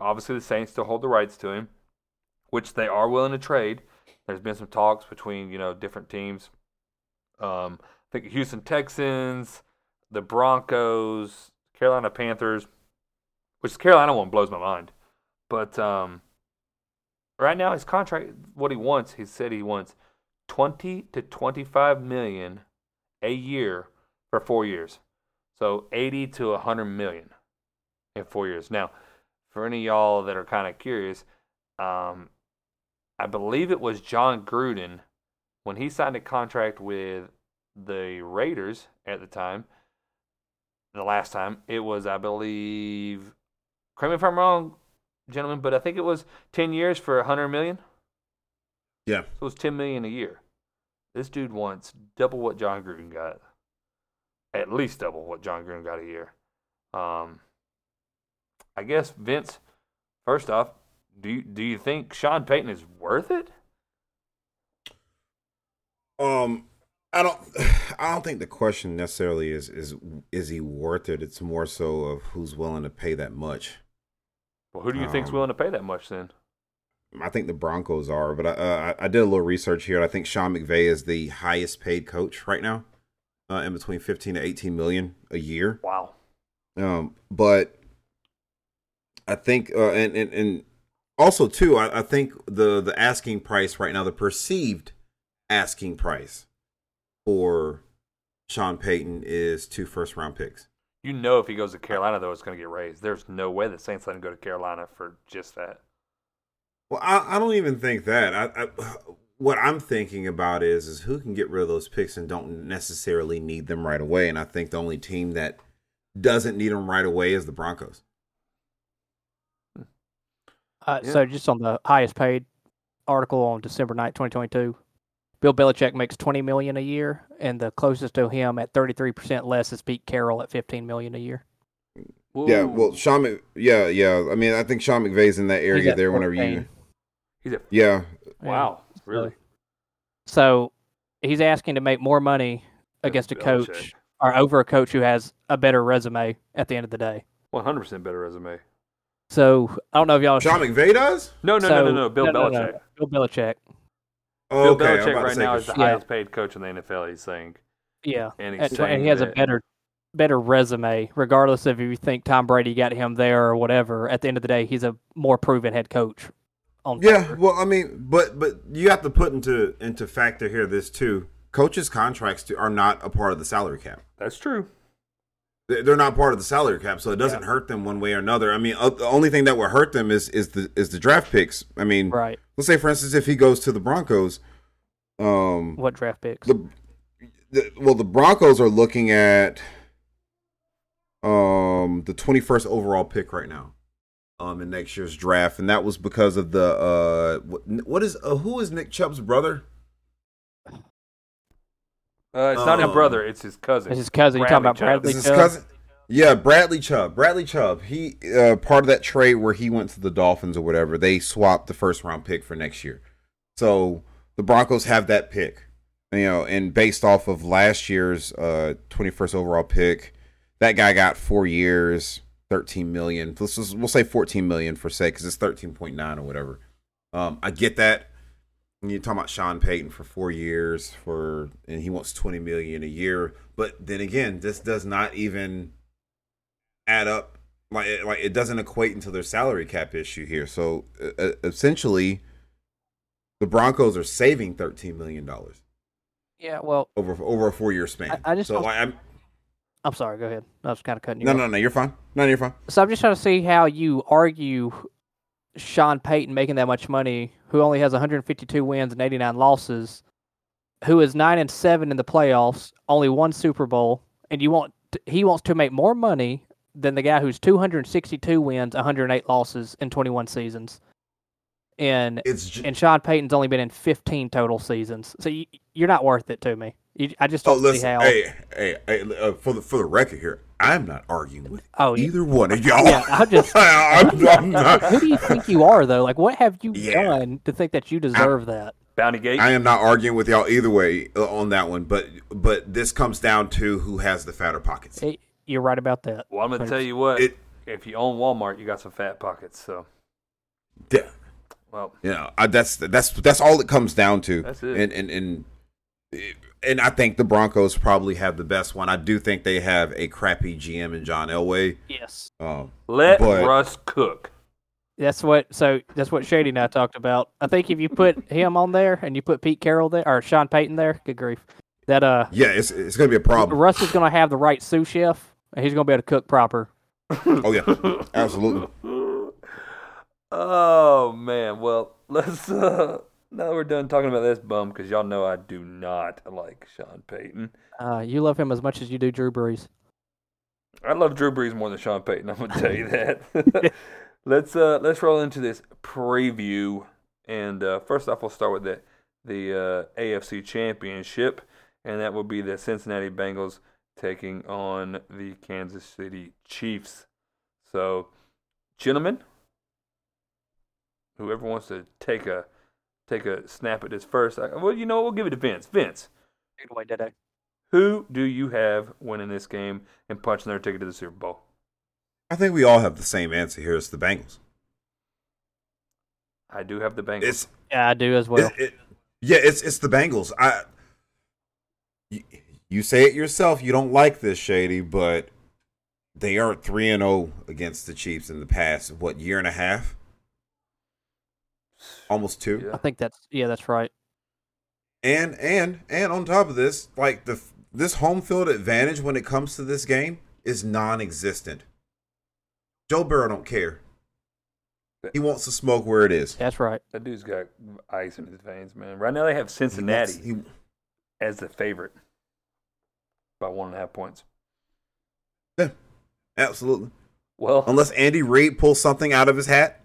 Obviously, the Saints still hold the rights to him, which they are willing to trade. There's been some talks between you know different teams. Um, I think Houston Texans, the Broncos, Carolina Panthers, which the Carolina one blows my mind. But um, right now, his contract, what he wants, he said he wants twenty to twenty-five million a year for four years. So 80 to 100 million in four years. Now, for any y'all that are kind of curious, um, I believe it was Jon Gruden when he signed a contract with the Raiders at the time. The last time it was, I believe, correct me if I'm wrong, gentlemen, but I think it was 10 years for 100 million. Yeah. So it was 10 million a year. This dude wants double what Jon Gruden got. At least double what Jon Gruden got a year. Um, I guess Vince. First off, do you, do you think Sean Payton is worth it? Um, I don't. I don't think the question necessarily is is is he worth it. It's more so of who's willing to pay that much. Well, who do you think's Um, willing to pay that much then? I think the Broncos are, but I, uh, I I did a little research here. and I think Sean McVay is the highest paid coach right now, uh, in between fifteen to eighteen million a year. Wow. Um, but I think, uh, and, and and also too, I, I think the the asking price right now, the perceived asking price for Sean Payton is two first round picks. You know, if he goes to Carolina, though, it's going to get raised. There's no way the Saints let him go to Carolina for just that. Well, I, I don't even think that. I, I what I'm thinking about is is who can get rid of those picks and don't necessarily need them right away. And I think the only team that doesn't need them right away is the Broncos. Uh, Yeah. So just on the highest paid article on December 9th, 2022, Bill Belichick makes 20 million a year, and the closest to him at 33% less is Pete Carroll at 15 million a year. Yeah, well, Sean, Mc- yeah, yeah. I mean, I think Sean McVay's in that area at there. Whenever you, he's a yeah, wow, really? So he's asking to make more money against a Belichick. coach or over a coach who has a better resume at the end of the day. 100 percent better resume. So I don't know if y'all. Sean McVay does. No, no, so, no, no, no. Bill Belichick. Bill Belichick. Oh, Bill okay, I'm Belichick right now is the Yeah. highest paid coach in the NFL. He's saying, Yeah. and he's At saying and he has a better better resume, regardless of if you think Tom Brady got him there or whatever. At the end of the day, he's a more proven head coach. On Yeah, paper. well, I mean, but but you have to put into into factor here this too. Coaches' contracts to, are not a part of the salary cap. That's true. They- They're not part of the salary cap, so it doesn't hurt them one way or another. I mean, uh, the only thing that would hurt them is is the is the draft picks. I mean, right. Let's say for instance, if he goes to the Broncos, um, What draft picks? the, the well, the Broncos are looking at um the 21st overall pick right now um in next year's draft and that was because of the uh what, what is uh, who is Nick Chubb's brother? Uh, it's not his Um, brother; it's his cousin. It's his cousin. You talking about Bradley Bradley Is his cousin? Yeah, Bradley Chubb. Bradley Chubb. He uh part of that trade where he went to the Dolphins or whatever. They swapped the first round pick for next year. So the Broncos have that pick. You know, and based off of last year's uh 21st overall pick, that guy got 4 years, 13 million. Let's we'll say 14 million for sake because it's 13.9 or whatever. Um, I get that. You're talking about Sean Payton for four years for, and he wants 20 million a year. But then again, this does not even add up. Like, it- like it doesn't equate into their salary cap issue here. So uh, essentially, the Broncos are saving 13 million dollars Yeah, well, over over a four year span. I- I just so like, I'm I'm sorry. Go ahead. I was kind of cutting you. no off. no no you're fine. No you're fine. So I'm just trying to see how you argue Sean Payton making that much money, who only has 152 wins and 89 losses, who is nine and seven in the playoffs, only one Super Bowl, and you want he wants to make more money than the guy who's 262 wins, 108 losses in 21 seasons, and It's j- and Sean Payton's only been in 15 total seasons. So you, you're not worth it to me. You, I just oh don't see listen. how. Hey hey hey. Uh, for the for the record here, I'm not arguing with oh, yeah. either one of y'all. Yeah, I'm just- I'm, I'm not. Who do you think you are, though? Like, what have you Yeah. done to think that you deserve that? Bounty Gate. I am not arguing with y'all either way uh, on that one, but but this comes down to who has the fatter pockets. Eh, You're right about that. well, I'm gonna tell you what. It- if you own Walmart, you got some fat pockets. So, Yeah, well, you know, I, that's that's that's all it comes down to. That's it. And and and and I think the Broncos probably have the best one. I do think they have a crappy GM in John Elway. Yes, Um, let But- Russ cook. that's what. So that's what Shady and I talked about. I think if you put him on there and you put Pete Carroll there or Sean Payton there, good grief, that uh, yeah, it's it's gonna be a problem. Russ is gonna have the right sous chef and he's gonna be able to cook proper. Oh yeah, absolutely. Oh man, well let's. uh Now that we're done talking about this bum, because y'all know I do not like Sean Payton. Uh, you love him as much as you do Drew Brees. I love Drew Brees more than Sean Payton. I'm gonna tell you that. let's uh let's roll into this preview, and uh, first off, we'll start with the the uh, AFC Championship, and that will be the Cincinnati Bengals taking on the Kansas City Chiefs. So, gentlemen, whoever wants to take a take a snap at this first, I, well, you know, we'll give it to Vince. Vince, Take it away, Dede. who do you have winning this game and punching their ticket to the Super Bowl? I think we all have the same answer here. It's the Bengals. I do have the Bengals. It's Yeah, I do as well. It- it- yeah, it's it's the Bengals. I you, you say it yourself. You don't like this shady, but they are three and zero against the Chiefs in the past what year and a half, almost two. Yeah. I think that's yeah, that's right. And and and on top of this, like the this home field advantage when it comes to this game is non-existent. Joe Burrow don't care. He wants to smoke where it is. That's right. That dude's got ice in his veins, man. Right now they have Cincinnati He wants- as the favorite by one and a half points. yeah, absolutely. Well, Unless Andy Reid pulls something out of his hat,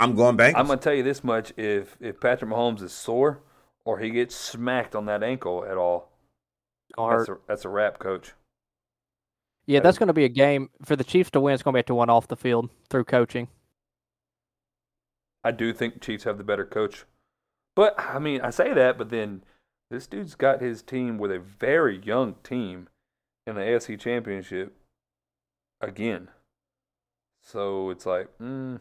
I'm going Bengals. I'm gonna tell you this much: if if Patrick Mahomes is sore or he gets smacked on that ankle at all, It's that's a, that's a wrap, coach. Yeah, that's going to be a game for the Chiefs to win. It's going to be have to win off the field through coaching. I do think Chiefs have the better coach, but I mean, I say that, but then this dude's got his team with a very young team in the AFC Championship again. So it's like, mm,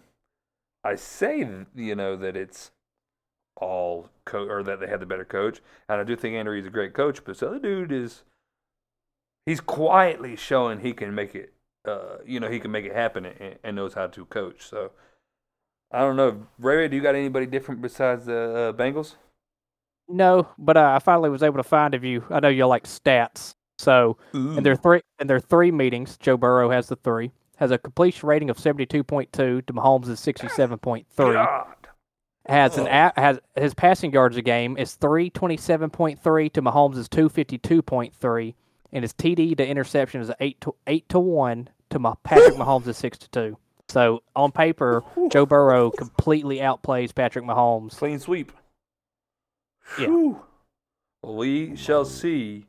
I say, you know, that it's all co- or that they had the better coach, and I do think Andrew is a great coach, but this other dude is, he's quietly showing he can make it, uh, you know, he can make it happen and, and knows how to coach. So I don't know, Ray. Do you got anybody different besides the uh, Bengals? No, but uh, I finally was able to find if you. I know you like stats, so in their three in their three meetings, Joe Burrow has the three has a completion rating of seventy two point two to Mahomes is sixty seven point three. Has an a, has his passing yards a game is three twenty seven point three to Mahomes is two fifty two point three, and his TD to interception is eight to eight to one to Ma- Patrick Mahomes is six to two. So on paper, Joe Burrow completely outplays Patrick Mahomes. Clean sweep. Yeah. Whew. Well, we shall see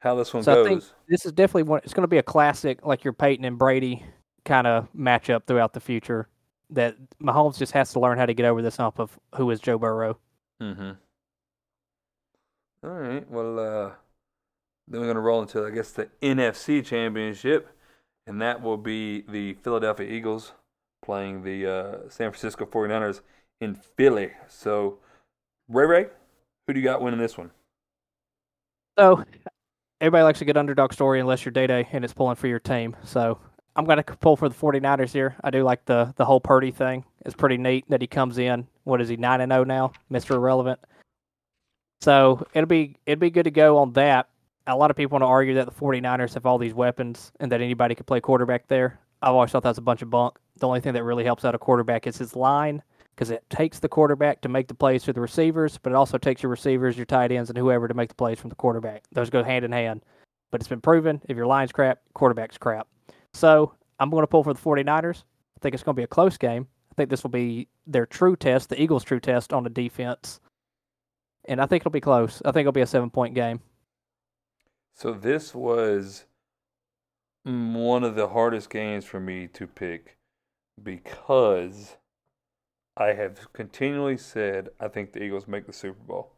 how this one So I goes. think this is definitely one. It's going to be a classic, like your Peyton and Brady kind of matchup throughout the future. That Mahomes just has to learn how to get over this hump of who is Joe Burrow. Mm-hmm. All right. Well, uh, then we're gonna roll into I guess the NFC Championship, and that will be the Philadelphia Eagles playing the uh, San Francisco 49ers in Philly. So, Ray Ray, who do you got winning this one? So everybody likes a good underdog story unless you're Day Day and it's pulling for your team. So I'm going to pull for the 49ers here. I do like the the whole Purdy thing. It's pretty neat that he comes in. What is he 9 and 0 now, Mr. Irrelevant. So it'll be it'll be good to go on that. A lot of people want to argue that the 49ers have all these weapons and that anybody could play quarterback there. I've always thought that's a bunch of bunk. The only thing that really helps out a quarterback is his line because it takes the quarterback to make the plays for the receivers, but it also takes your receivers, your tight ends, and whoever to make the plays from the quarterback. Those go hand in hand. But it's been proven if your line's crap, quarterback's crap. So I'm going to pull for the 49ers. I think it's going to be a close game. I think this will be their true test, the Eagles' true test on the defense. And I think it'll be close. I think it'll be a seven point game. So this was one of the hardest games for me to pick because I have continually said I think the Eagles make the Super Bowl.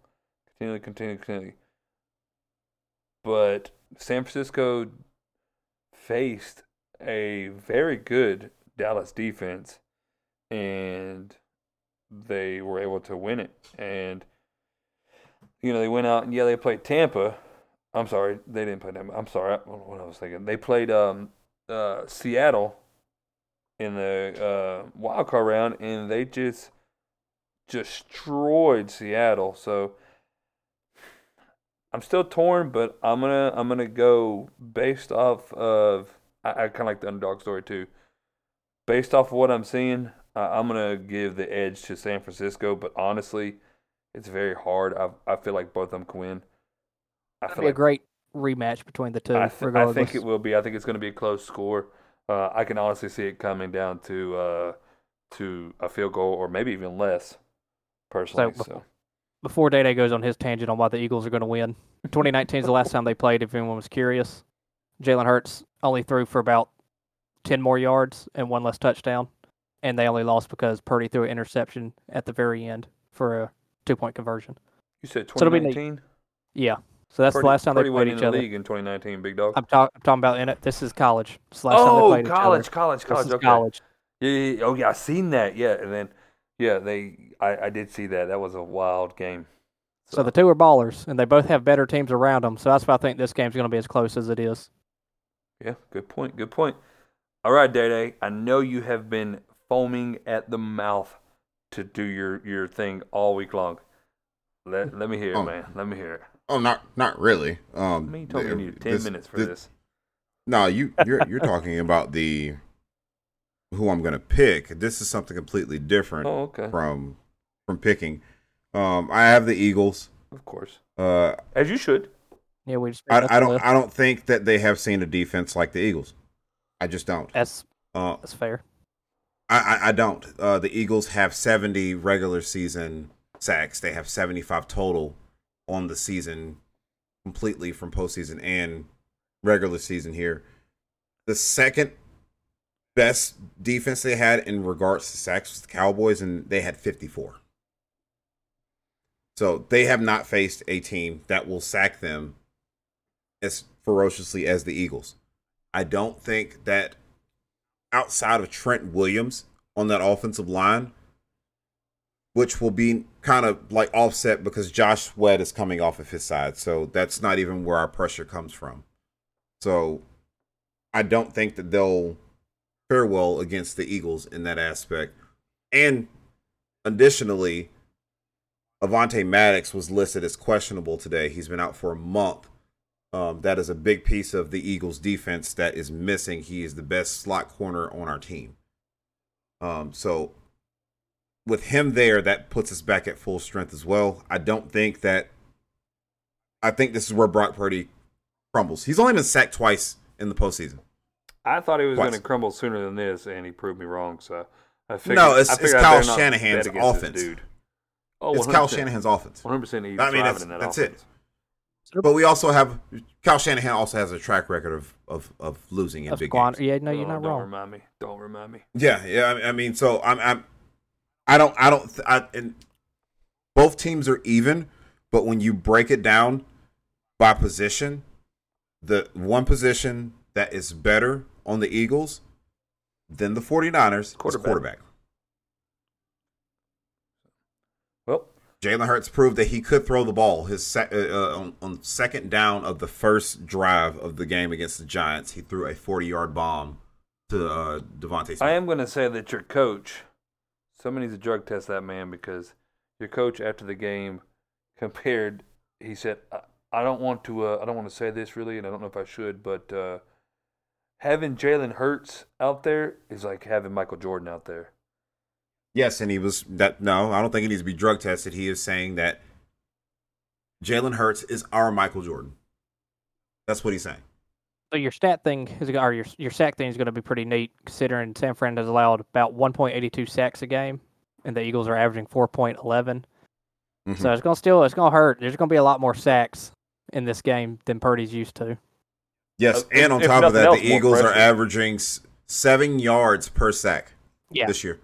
Continually, continually, continually. But San Francisco faced a very good Dallas defense and they were able to win it. And, you know, they went out and, yeah, they played Tampa. I'm sorry, they didn't play Tampa. I'm sorry, what I was thinking. They played um, uh, Seattle in the uh, wild card round, and they just destroyed Seattle. So I'm still torn, but I'm gonna I'm gonna go based off of I, I kind of like the underdog story too. Based off of what I'm seeing, uh, I'm gonna give the edge to San Francisco. But honestly, it's very hard. I I feel like both of them can win. I feel be like, a great rematch between the two. I, th- I think it will be. I think it's going to be a close score. Uh, I can honestly see it coming down to uh, to a field goal or maybe even less. Personally, so, so. before Day Day goes on his tangent on why the Eagles are going to win, 2019 is the last time they played. If anyone was curious, Jalen Hurts only threw for about 10 more yards and one less touchdown, and they only lost because Purdy threw an interception at the very end for a two point conversion. You said 2019. So yeah. So that's Purdy, the last time they played in each the other. league in 2019, big dog. I'm, talk, I'm talking about in it. This is college. It's the last time oh, they played college, each other. college, college, This is okay. college. Yeah, yeah, yeah. Oh, yeah. I seen that. Yeah, and then yeah, they. I, I did see that. That was a wild game. So the two are ballers, and they both have better teams around them. So that's why I think this game's going to be as close as it is. Yeah, good point. Good point. All right, Day Day. I know you have been foaming at the mouth to do your your thing all week long. Let let me hear it, Oh. man. Let me hear it. Oh, not not really. Um, I mean, you told me you needed ten this- minutes for this- this. No, you you're you're talking about the who I'm going to pick. This is something completely different Oh, okay. from from picking. Um, I have the Eagles. Of course, Uh, as you should. Yeah, we just I, I don't I don't think that they have seen a defense like the Eagles. I just don't. That's Uh, that's fair. I, I, I don't. Uh, the Eagles have 70 regular season sacks. They have 75 total on the season, completely from postseason and regular season here. The second best defense they had in regards to sacks was the Cowboys, and they had 54. So they have not faced a team that will sack them as ferociously as the Eagles. I don't think that outside of Trent Williams on that offensive line, which will be kind of like offset because Josh Sweat is coming off of his side. So that's not even where our pressure comes from. So I don't think that they'll fare well against the Eagles in that aspect. And additionally, Avonte Maddox was listed as questionable today. He's been out for a month. Um, that is a big piece of the Eagles' defense that is missing. He is the best slot corner on our team. Um, so with him there, that puts us back at full strength as well. I don't think that. I think this is where Brock Purdy crumbles. He's only been sacked twice in the postseason. I thought he was going to crumble sooner than this, and he proved me wrong. So I figured. No, it's- I figured I Kyle Shanahan's bet against this offense. Dude. Oh, it's Kyle Shanahan's offense. 100% he's I mean, that's- that that's it. But we also have Kyle Shanahan also has a track record of of, of losing in Of big squan- games. yeah, no, oh, you're Oh, not don't wrong. remind me. Don't remind me. Yeah, yeah. I- I mean, so I'm, I'm, I don't, I don't, th- I, and both teams are even, but when you break it down by position, the one position that is better on the Eagles than the 49ers is Quarterback. quarterback. Well, Jalen Hurts proved that he could throw the ball. His sec- uh, uh, on, on second down of the first drive of the game against the Giants, he threw a 40 yard bomb to uh, DeVonta Smith. I am going to say that your coach, somebody needs to drug test that man because your coach after the game compared. He said, "I, I don't want to. Uh, I don't want to say this really, and I don't know if I should, but uh, having Jalen Hurts out there is like having Michael Jordan out there." Yes, and he was that. No, I don't think he needs to be drug tested. He is saying that Jalen Hurts is our Michael Jordan. That's what he's saying. So your stat thing is, or your your sack thing is going to be pretty neat, considering San Fran has allowed about 1.82 sacks a game, and the Eagles are averaging 4.11. Mhm. So it's going to still it's going to hurt. There's going to be a lot more sacks in this game than Purdy's used to. Yes, Uh, and on top of that, else, the more Eagles are averaging seven yards per sack Yeah, this year.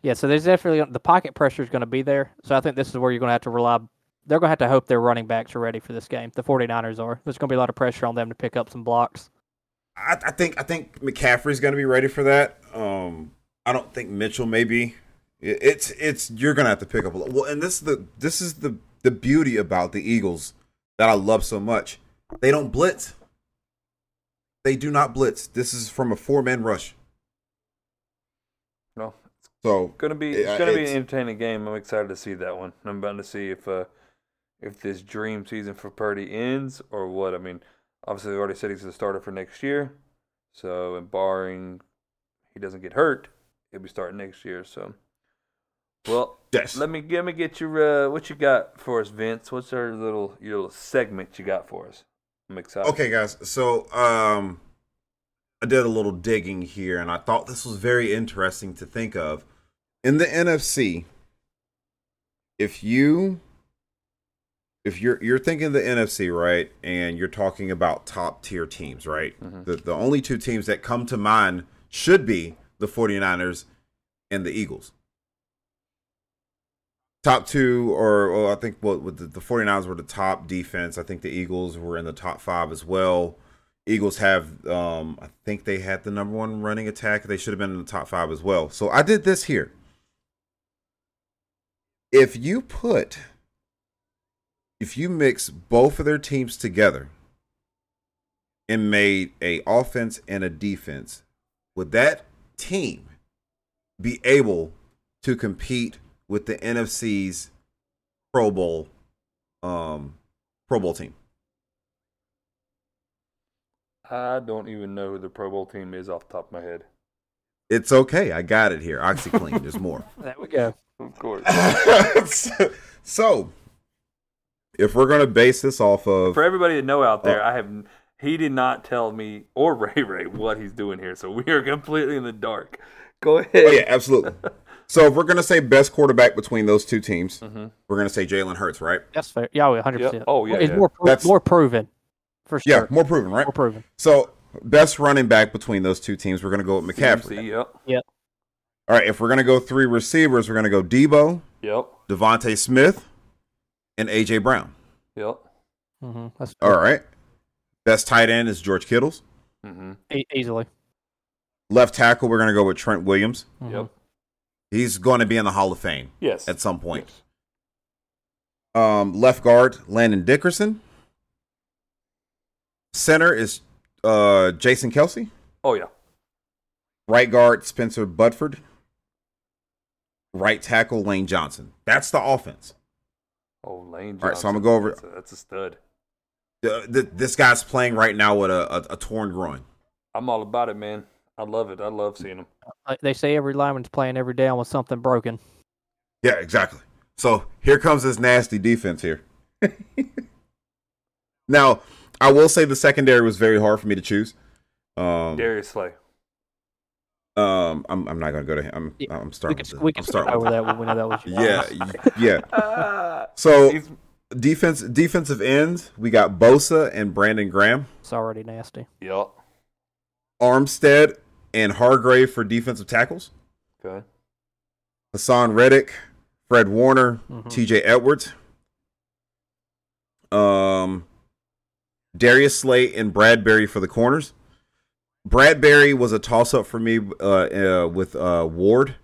yeah. So there's definitely the pocket pressure is going to be there. So I think this is where you're going to have to rely. They're going to have to hope their running backs are ready for this game. The 49ers are. There's going to be a lot of pressure on them to pick up some blocks. I, I think I think McCaffrey's going to be ready for that. Um, I don't think Mitchell may be. It- It's it's you're going to have to pick up a lot. Well, and this is the this is the the beauty about the Eagles that I love so much. They don't blitz. They do not blitz. This is from a four man rush. No, So gonna be it's gonna be an entertaining game. I'm excited to see that one. I'm about to see if uh if this dream season for Purdy ends or what. I mean, obviously they already said he's the starter for next year. So, and barring he doesn't get hurt, he'll be starting next year. So, well, yes, let me let me get your uh, what you got for us, Vince. What's our little your little segment you got for us? I'm excited. Okay, guys. So, um, I did a little digging here, and I thought this was very interesting to think of. In the NFC, if you, if you're you're thinking the NFC, right, and you're talking about top tier teams, right, Mhm. the the only two teams that come to mind should be the 49ers and the Eagles. Top two, or well, I think what what the, the 49ers were the top defense. I think the Eagles were in the top five as well. Eagles have, um, I think they had the number one running attack. They should have been in the top five as well. So I did this here. If you put, if you mix both of their teams together and made a offense and a defense, would that team be able to compete with the NFC's Pro Bowl, um, Pro Bowl team? I don't even know who the Pro Bowl team is off the top of my head. It's okay. I got it here. OxiClean. There's more. There we go. Of course. so, if we're gonna base this off of For everybody to know out there, Oh. I have he did not tell me or Ray Ray what he's doing here, so we are completely in the dark. Go ahead. oh yeah, absolutely. So if we're gonna say best quarterback between those two teams, hmm we're gonna say Jalen Hurts, right? That's fair. Yeah, 100. Percent Oh, yeah, It's yeah. more pro- That's- more proven for sure. Yeah, more proven, right? more proven. So best running back between those two teams, we're gonna go with McCaffrey. CMC, yep. All right, if we're gonna go three receivers, we're gonna go Deebo, Yep. DeVonta Smith, and AJ Brown. Yep. hmm That's All right. Best tight end is George Kittles. hmm e- easily. Left tackle, we're gonna go with Trent Williams. Mhm. Yep. He's going to be in the Hall of Fame Yes. at some point. Yes. Um, left guard, Landon Dickerson. Center is uh, Jason Kelce. Oh yeah. Right guard, Spencer Burford. Right tackle, Lane Johnson. That's the offense. Oh Lane. Johnson. All right, so I'm gonna go over- That's a, that's a stud. Uh, th- this guy's playing right now with a, a, a torn groin. I'm all about it, man. I love it. I love seeing him. Like They say every lineman's playing every down with something broken. Yeah, exactly. So here comes this nasty defense here. now, I will say the secondary was very hard for me to choose. Um, Darius Slay. Um, I'm, I'm not gonna go to him. I'm, Yeah, I'm We starting. can with we can I'm skip starting with over that when we know that was Yeah, yeah. Ah, So he's defense, defensive ends, we got Bosa and Brandon Graham, It's already nasty. yep. Armstead and Hargrave for defensive tackles, Okay. Haason Reddick, Fred Warner, Mhm. T.J. Edwards, um, Darius Slate and Bradberry for the corners. Bradberry was a toss up for me uh, uh, with uh, Ward.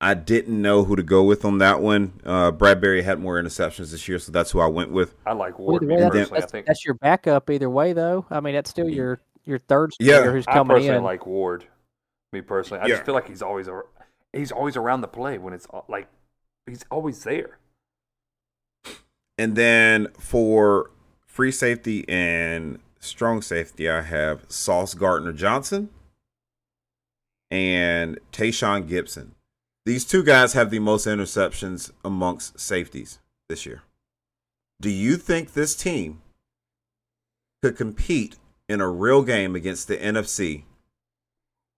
I didn't know who to go with on that one. Uh, Bradberry had more interceptions this year, so that's who I went with. I like Ward. Way, that's, personally, I that's, think that's your backup either way, though. I mean, that's still your your third Yeah. stringer who's I coming personally in. like Ward. Me personally, I Yeah. just feel like he's always ar- he's always around the play when it's uh, like he's always there. And then for free safety and strong safety, I have Sauce Gardner Johnson and Tashaun Gipson. These two guys have the most interceptions amongst safeties this year. Do you think this team could compete in a real game against the NFC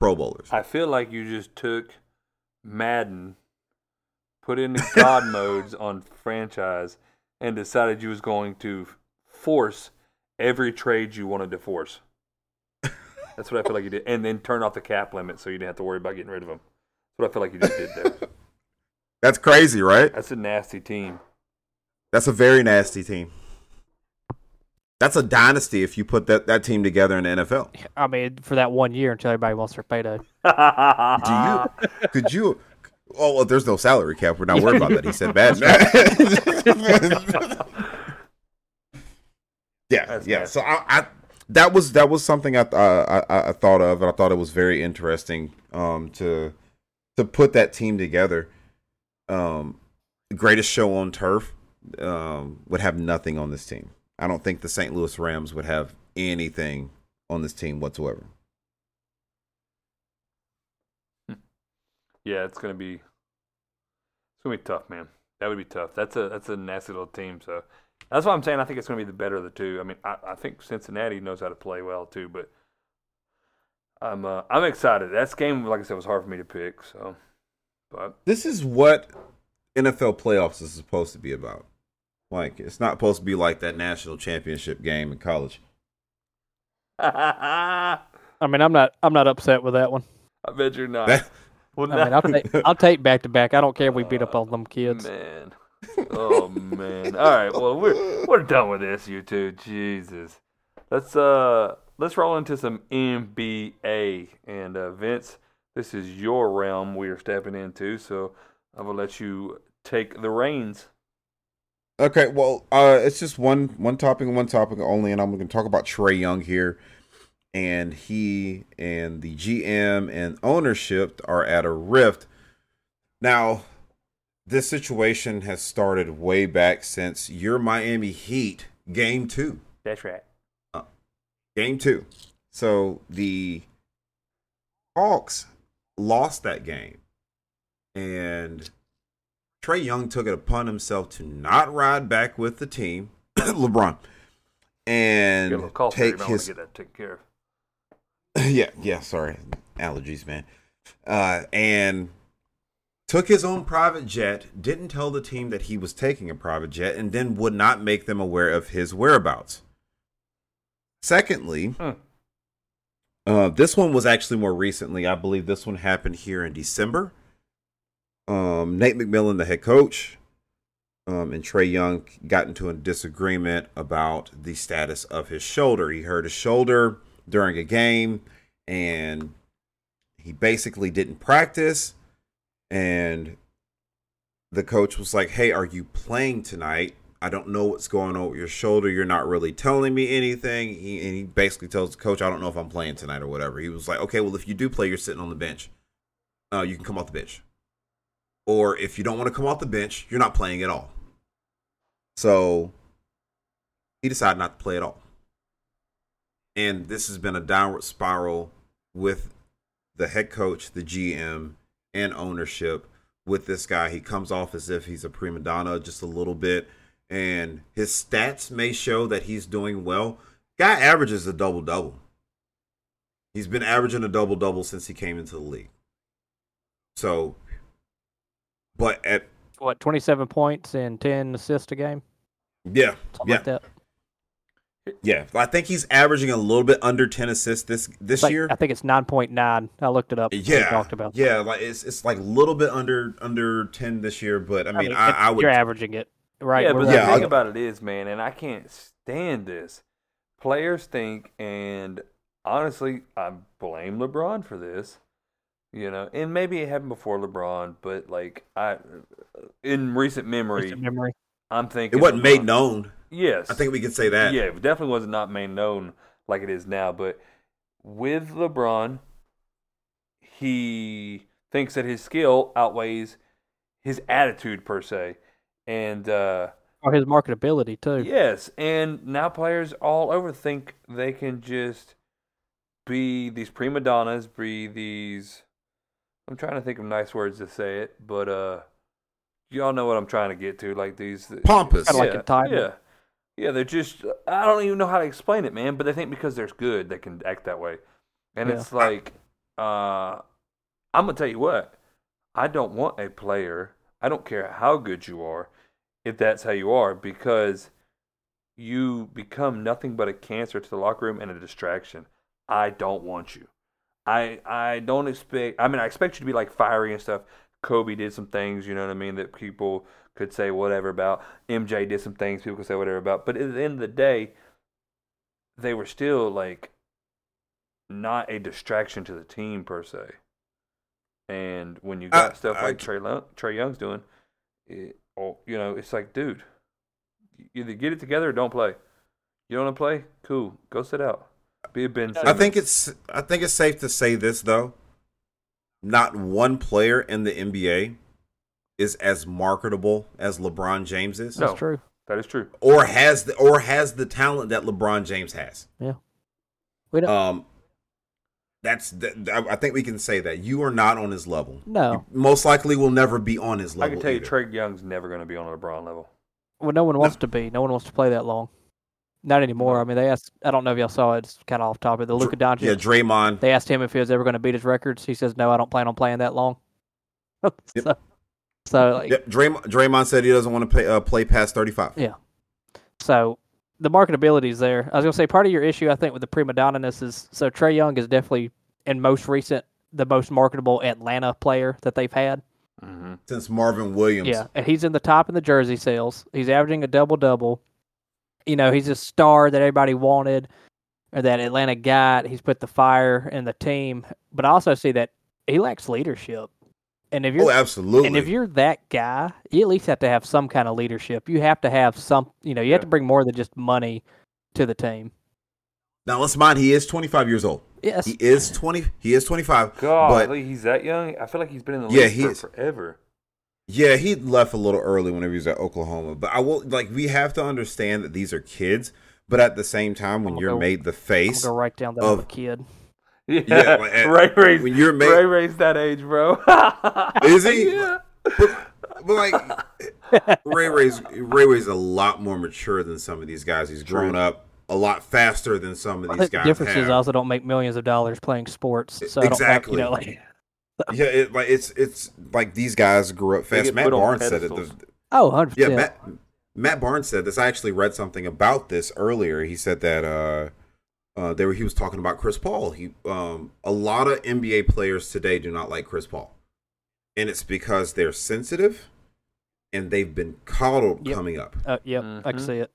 Pro Bowlers? I feel like you just took Madden, put in the God modes on franchise, and decided you was going to force every trade you wanted to force. That's what I feel like you did, and then turn off the cap limit so you didn't have to worry about getting rid of them. That's what I feel like you just did there. That's crazy, right? That's a nasty team. That's a very nasty team. That's a dynasty if you put that, that team together in the NFL. I mean, for that one year until everybody wants their payday. Do you? Could you? Oh, well, there's no salary cap. We're not worried about that. He said bad. Yeah, That's yeah. nasty. So I, I, that was that was something I, I I I thought of, and I thought it was very interesting um, to to put that team together. Um, greatest show on turf um, would have nothing on this team. I don't think the St. Louis Rams would have anything on this team whatsoever. Yeah, it's gonna be it's gonna be tough, man. That would be tough. That's a that's a nasty little team. So that's why I'm saying I think it's gonna be the better of the two. I mean, I, I think Cincinnati knows how to play well too, but I'm uh, I'm excited. That game, like I said, was hard for me to pick. So, but This is what NFL playoffs is supposed to be about. Like it's not supposed to be like that national championship game in college. I I mean, I'm not I'm not upset with that one. I bet you're not. That- well, I mean, I'll take I'll take back to back. I don't care if we beat up on them kids. Man. Oh man. All right. Well, we're we're done with this, you two. Jesus. Let's uh let's roll into some NBA and uh, Vince. This is your realm we are stepping into, so I will let you take the reins. Okay, well, uh, it's just one one topic and one topic only, and I'm going to talk about Trae Young here. And he and the GM and ownership are at a rift. Now, this situation has started way back since your Miami Heat game two. That's right. Game two. So the Hawks lost that game. And Trae Young took it upon himself to not ride back with the team, LeBron, and little cough there, you take his to get that taken care of. yeah, yeah, sorry. Allergies, man. Uh, and took his own private jet, didn't tell the team that he was taking a private jet, and then would not make them aware of his whereabouts. Secondly, Hmm. uh, this one was actually more recently. I believe this one happened here in December. Um, Nate McMillan, the head coach, um, and Trae Young got into a disagreement about the status of his shoulder. He hurt his shoulder during a game, and he basically didn't practice. And the coach was like, "Hey, are you playing tonight? I don't know what's going on with your shoulder. You're not really telling me anything." He, and he basically tells the coach, "I don't know if I'm playing tonight or whatever." He was like, "Okay, well, if you do play, you're sitting on the bench. Uh, you can come off the bench." Or if you don't want to come off the bench, you're not playing at all. So he decided not to play at all. And this has been a downward spiral with the head coach, the GM, and ownership with this guy. He comes off as if he's a prima donna just a little bit. And his stats may show that he's doing well. Guy averages a double double. He's been averaging a double double since he came into the league. So, but at What, 27 points and 10 assists a game? yeah, Something yeah, like. Yeah. I think he's averaging a little bit under ten assists this this Like, year. I think it's 9.9. I looked it up. Yeah, talked about yeah, like it's it's like a little bit under under ten this year, but I mean, I, it- I would You're averaging it, right? yeah, We're but the Yeah, thing I'll- about it is, man, and I can't stand this. Players think and honestly, I blame LeBron for this. You know, and maybe it happened before LeBron, but like I, in recent memory, Recent memory. I'm thinking It wasn't made known. Yes, I think we can say that. Yeah, it definitely was not made known like it is now. But with LeBron, he thinks that his skill outweighs his attitude per se, and uh, Or his marketability too. yes, and now players all over think they can just be these prima donnas, be these. I'm trying to think of nice words to say it, but uh, y'all know what I'm trying to get to, like these Pompous. Kinda like yeah, entitled. Yeah. Yeah, they're just I don't even know how to explain it, man, but they think because they're good they can act that way. And Yeah. it's like uh I'm going to tell you what. I don't want a player. I don't care how good you are if that's how you are because you become nothing but a cancer to the locker room and a distraction. I don't want you. I I don't expect I mean I expect you to be like fiery and stuff. Kobe did some things, you know what I mean, that people could say whatever about. MJ did some things people could say whatever about. But at the end of the day, they were still like not a distraction to the team per se. And when you got I- stuff I like c- Trey Lo- Trae Young's doing, it, oh, you know, it's like, dude, either get it together or don't play. You don't want to play? Cool, go sit out. Be a Ben. I think it's I think it's safe to say this though. Not one player in the NBA is as marketable as LeBron James is, No. That's true. that is true. or has the or has the talent that LeBron James has. Yeah. We don't. Um, that's that, I think we can say that you are not on his level. no. You most likely will never be on his level. I can tell you, either. Trae Young's never going to be on a LeBron level. Well, no one wants to be. No one wants to play that long. Not anymore. I mean, they asked. I don't know if y'all saw it. It's kind of off topic. The Luka Doncic. Yeah, Draymond. They asked him if he was ever going to beat his records. He says, "No, I don't plan on playing that long." Yep. So, so like, Yep, Draymond, Draymond said he doesn't want to play uh, play past thirty five. Yeah. So the marketability is there. I was gonna say part of your issue, I think, with the prima donna-ness is so Trae Young is definitely in most recent the most marketable Atlanta player that they've had. Mm-hmm. Since Marvin Williams. Yeah, and he's in the top in the jersey sales. He's averaging a double double. You know, he's a star that everybody wanted, or that Atlanta got. He's put the fire in the team, but I also see that he lacks leadership. And if oh, you're Oh, absolutely. and if you're that guy, you at least have to have some kind of leadership. You have to have some, you know, you have Yeah. to bring more than just money to the team. now let's mind he is twenty five years old. Yes. He is twenty. He is twenty five. God, but he's that young. I feel like he's been in the Yeah, league he for is. forever. Yeah, he left a little early whenever he was at Oklahoma. But I will like we have to understand that these are kids. But at the same time, when I'm you're go- made the I'm face, go write down that of- I'm a kid. Yeah, Yeah, like, uh, Ray Ray's, when you're ma- Ray Ray's that age, bro. Is he? yeah. but, but like Ray Ray's Ray Ray's a lot more mature than some of these guys. He's grown up a lot faster than some of these think the guys difference have. is I also don't make millions of dollars playing sports, so I don't have, you know, Exactly. like yeah, it, like it's it's like these guys grew up fast. Matt Barnes said it. pedestals. The, oh, 100 yeah. Matt, Matt Barnes said this. I actually read something about this earlier. He said that uh, uh, they were, he was talking about Chris Paul. He um, a lot of NBA players today do not like Chris Paul, and it's because they're sensitive and they've been coddled Yep. coming up. Uh, yep, I can Mhm. see it.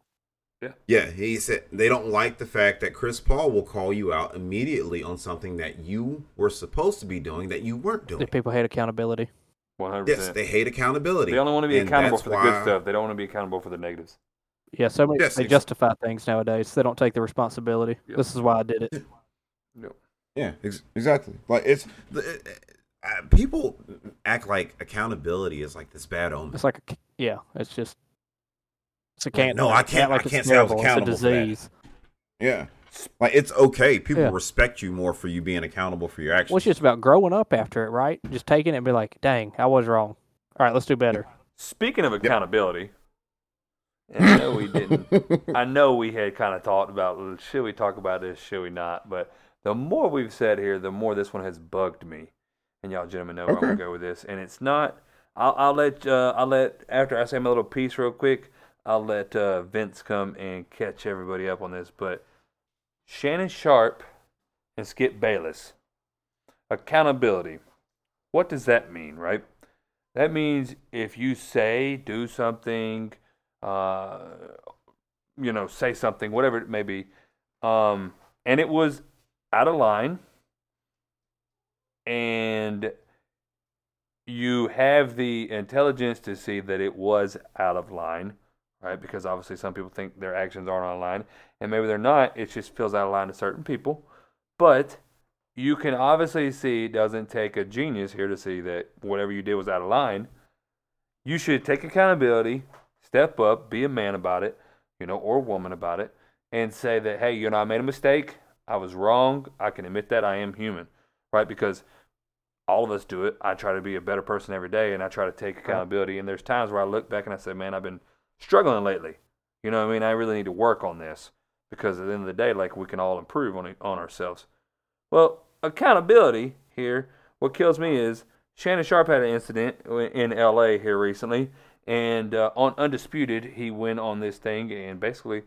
Yeah, yeah, he said they don't like the fact that Chris Paul will call you out immediately on something that you were supposed to be doing that you weren't doing. If people hate accountability. One hundred Yes, percent. they hate accountability. They only want to be And accountable for the why- good stuff. They don't want to be accountable for the negatives. Yeah, so many Yes, they ex- justify things nowadays. They don't take the responsibility. Yep. This is why I did it. Yep. Yeah, ex- exactly. Like it's the, uh, people act like accountability is like this bad omen. It's like a, c- yeah, it's just it's a can't. no, I can't- I can't say I was terrible. accountable It's for a that. disease. Yeah, like it's okay. People Yeah. respect you more for you being accountable for your actions. Well, it's just about growing up after it, right? Just taking it and be like, dang, I was wrong. All right, let's do better. Speaking of accountability, and I know we didn't. I know we had kind of talked about should we talk about this, should we not? But the more we've said here, the more this one has bugged me. And y'all gentlemen know where I'm gonna go with this. And it's not. I'll, I'll let. Uh, I'll let after I say my little piece real quick. I'll let uh, Vince come and catch everybody up on this. But Shannon Sharpe and Skip Bayless. Accountability. What does that mean, right? That means if you say, do something, uh, you know, say something, whatever it may be, um, and it was out of line and you have the intelligence to see that it was out of line, right? Because obviously some people think their actions aren't on line, and maybe they're not. It just feels out of line to certain people. But you can obviously see it doesn't take a genius here to see that whatever you did was out of line. You should take accountability, step up, be a man about it, you know, or woman about it, and say that, hey, you know, I made a mistake. I was wrong. I can admit that I am human, right? Because all of us do it. I try to be a better person every day and I try to take accountability. And there's times where I look back and I say, man, I've been struggling lately. You know what I mean? I really need to work on this because at the end of the day, like we can all improve on, on ourselves. Well, accountability here, what kills me is Shannon Sharpe had an incident in LA here recently. And uh, on Undisputed, he went on this thing and basically,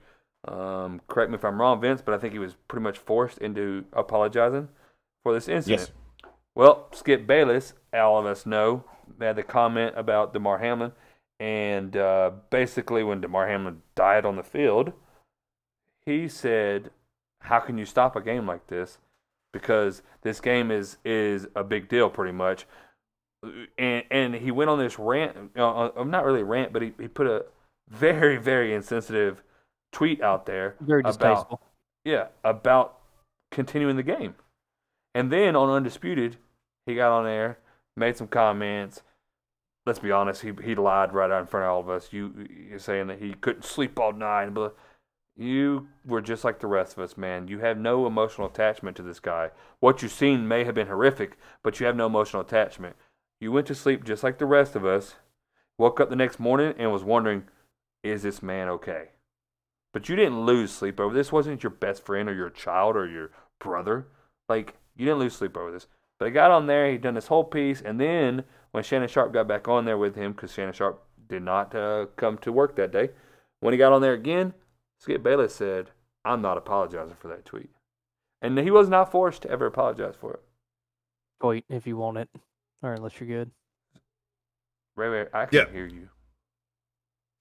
um, correct me if I'm wrong, Vince, but I think he was pretty much forced into apologizing for this incident. Yes. Well, Skip Bayless, all of us know, had the comment about Damar Hamlin, and uh, basically when Damar Hamlin died on the field, he said, "How can you stop a game like this? Because this game is is a big deal, pretty much." And and he went on this rant, uh, uh, not really rant, but he, he put a very very insensitive tweet out there Very about distasteful. yeah about continuing the game. And then on Undisputed, he got on there, made some comments. Let's be honest, he he lied right out in front of all of us. You you're saying that he couldn't sleep all night, but you were just like the rest of us, man. You have no emotional attachment to this guy. What you've seen may have been horrific, but you have no emotional attachment. You went to sleep just like the rest of us. Woke up the next morning and was wondering, is this man okay? But you didn't lose sleep over this. Wasn't your best friend or your child or your brother. Like you didn't lose sleep over this. But he got on there, he done this whole piece, and then when Shannon Sharpe got back on there with him, because Shannon Sharpe did not uh, come to work that day, when he got on there again, Skip Bayless said, I'm not apologizing for that tweet. And he was not forced to ever apologize for it. Wait, if you want it, or unless you're good. Ray Ray, I Yeah. can hear you.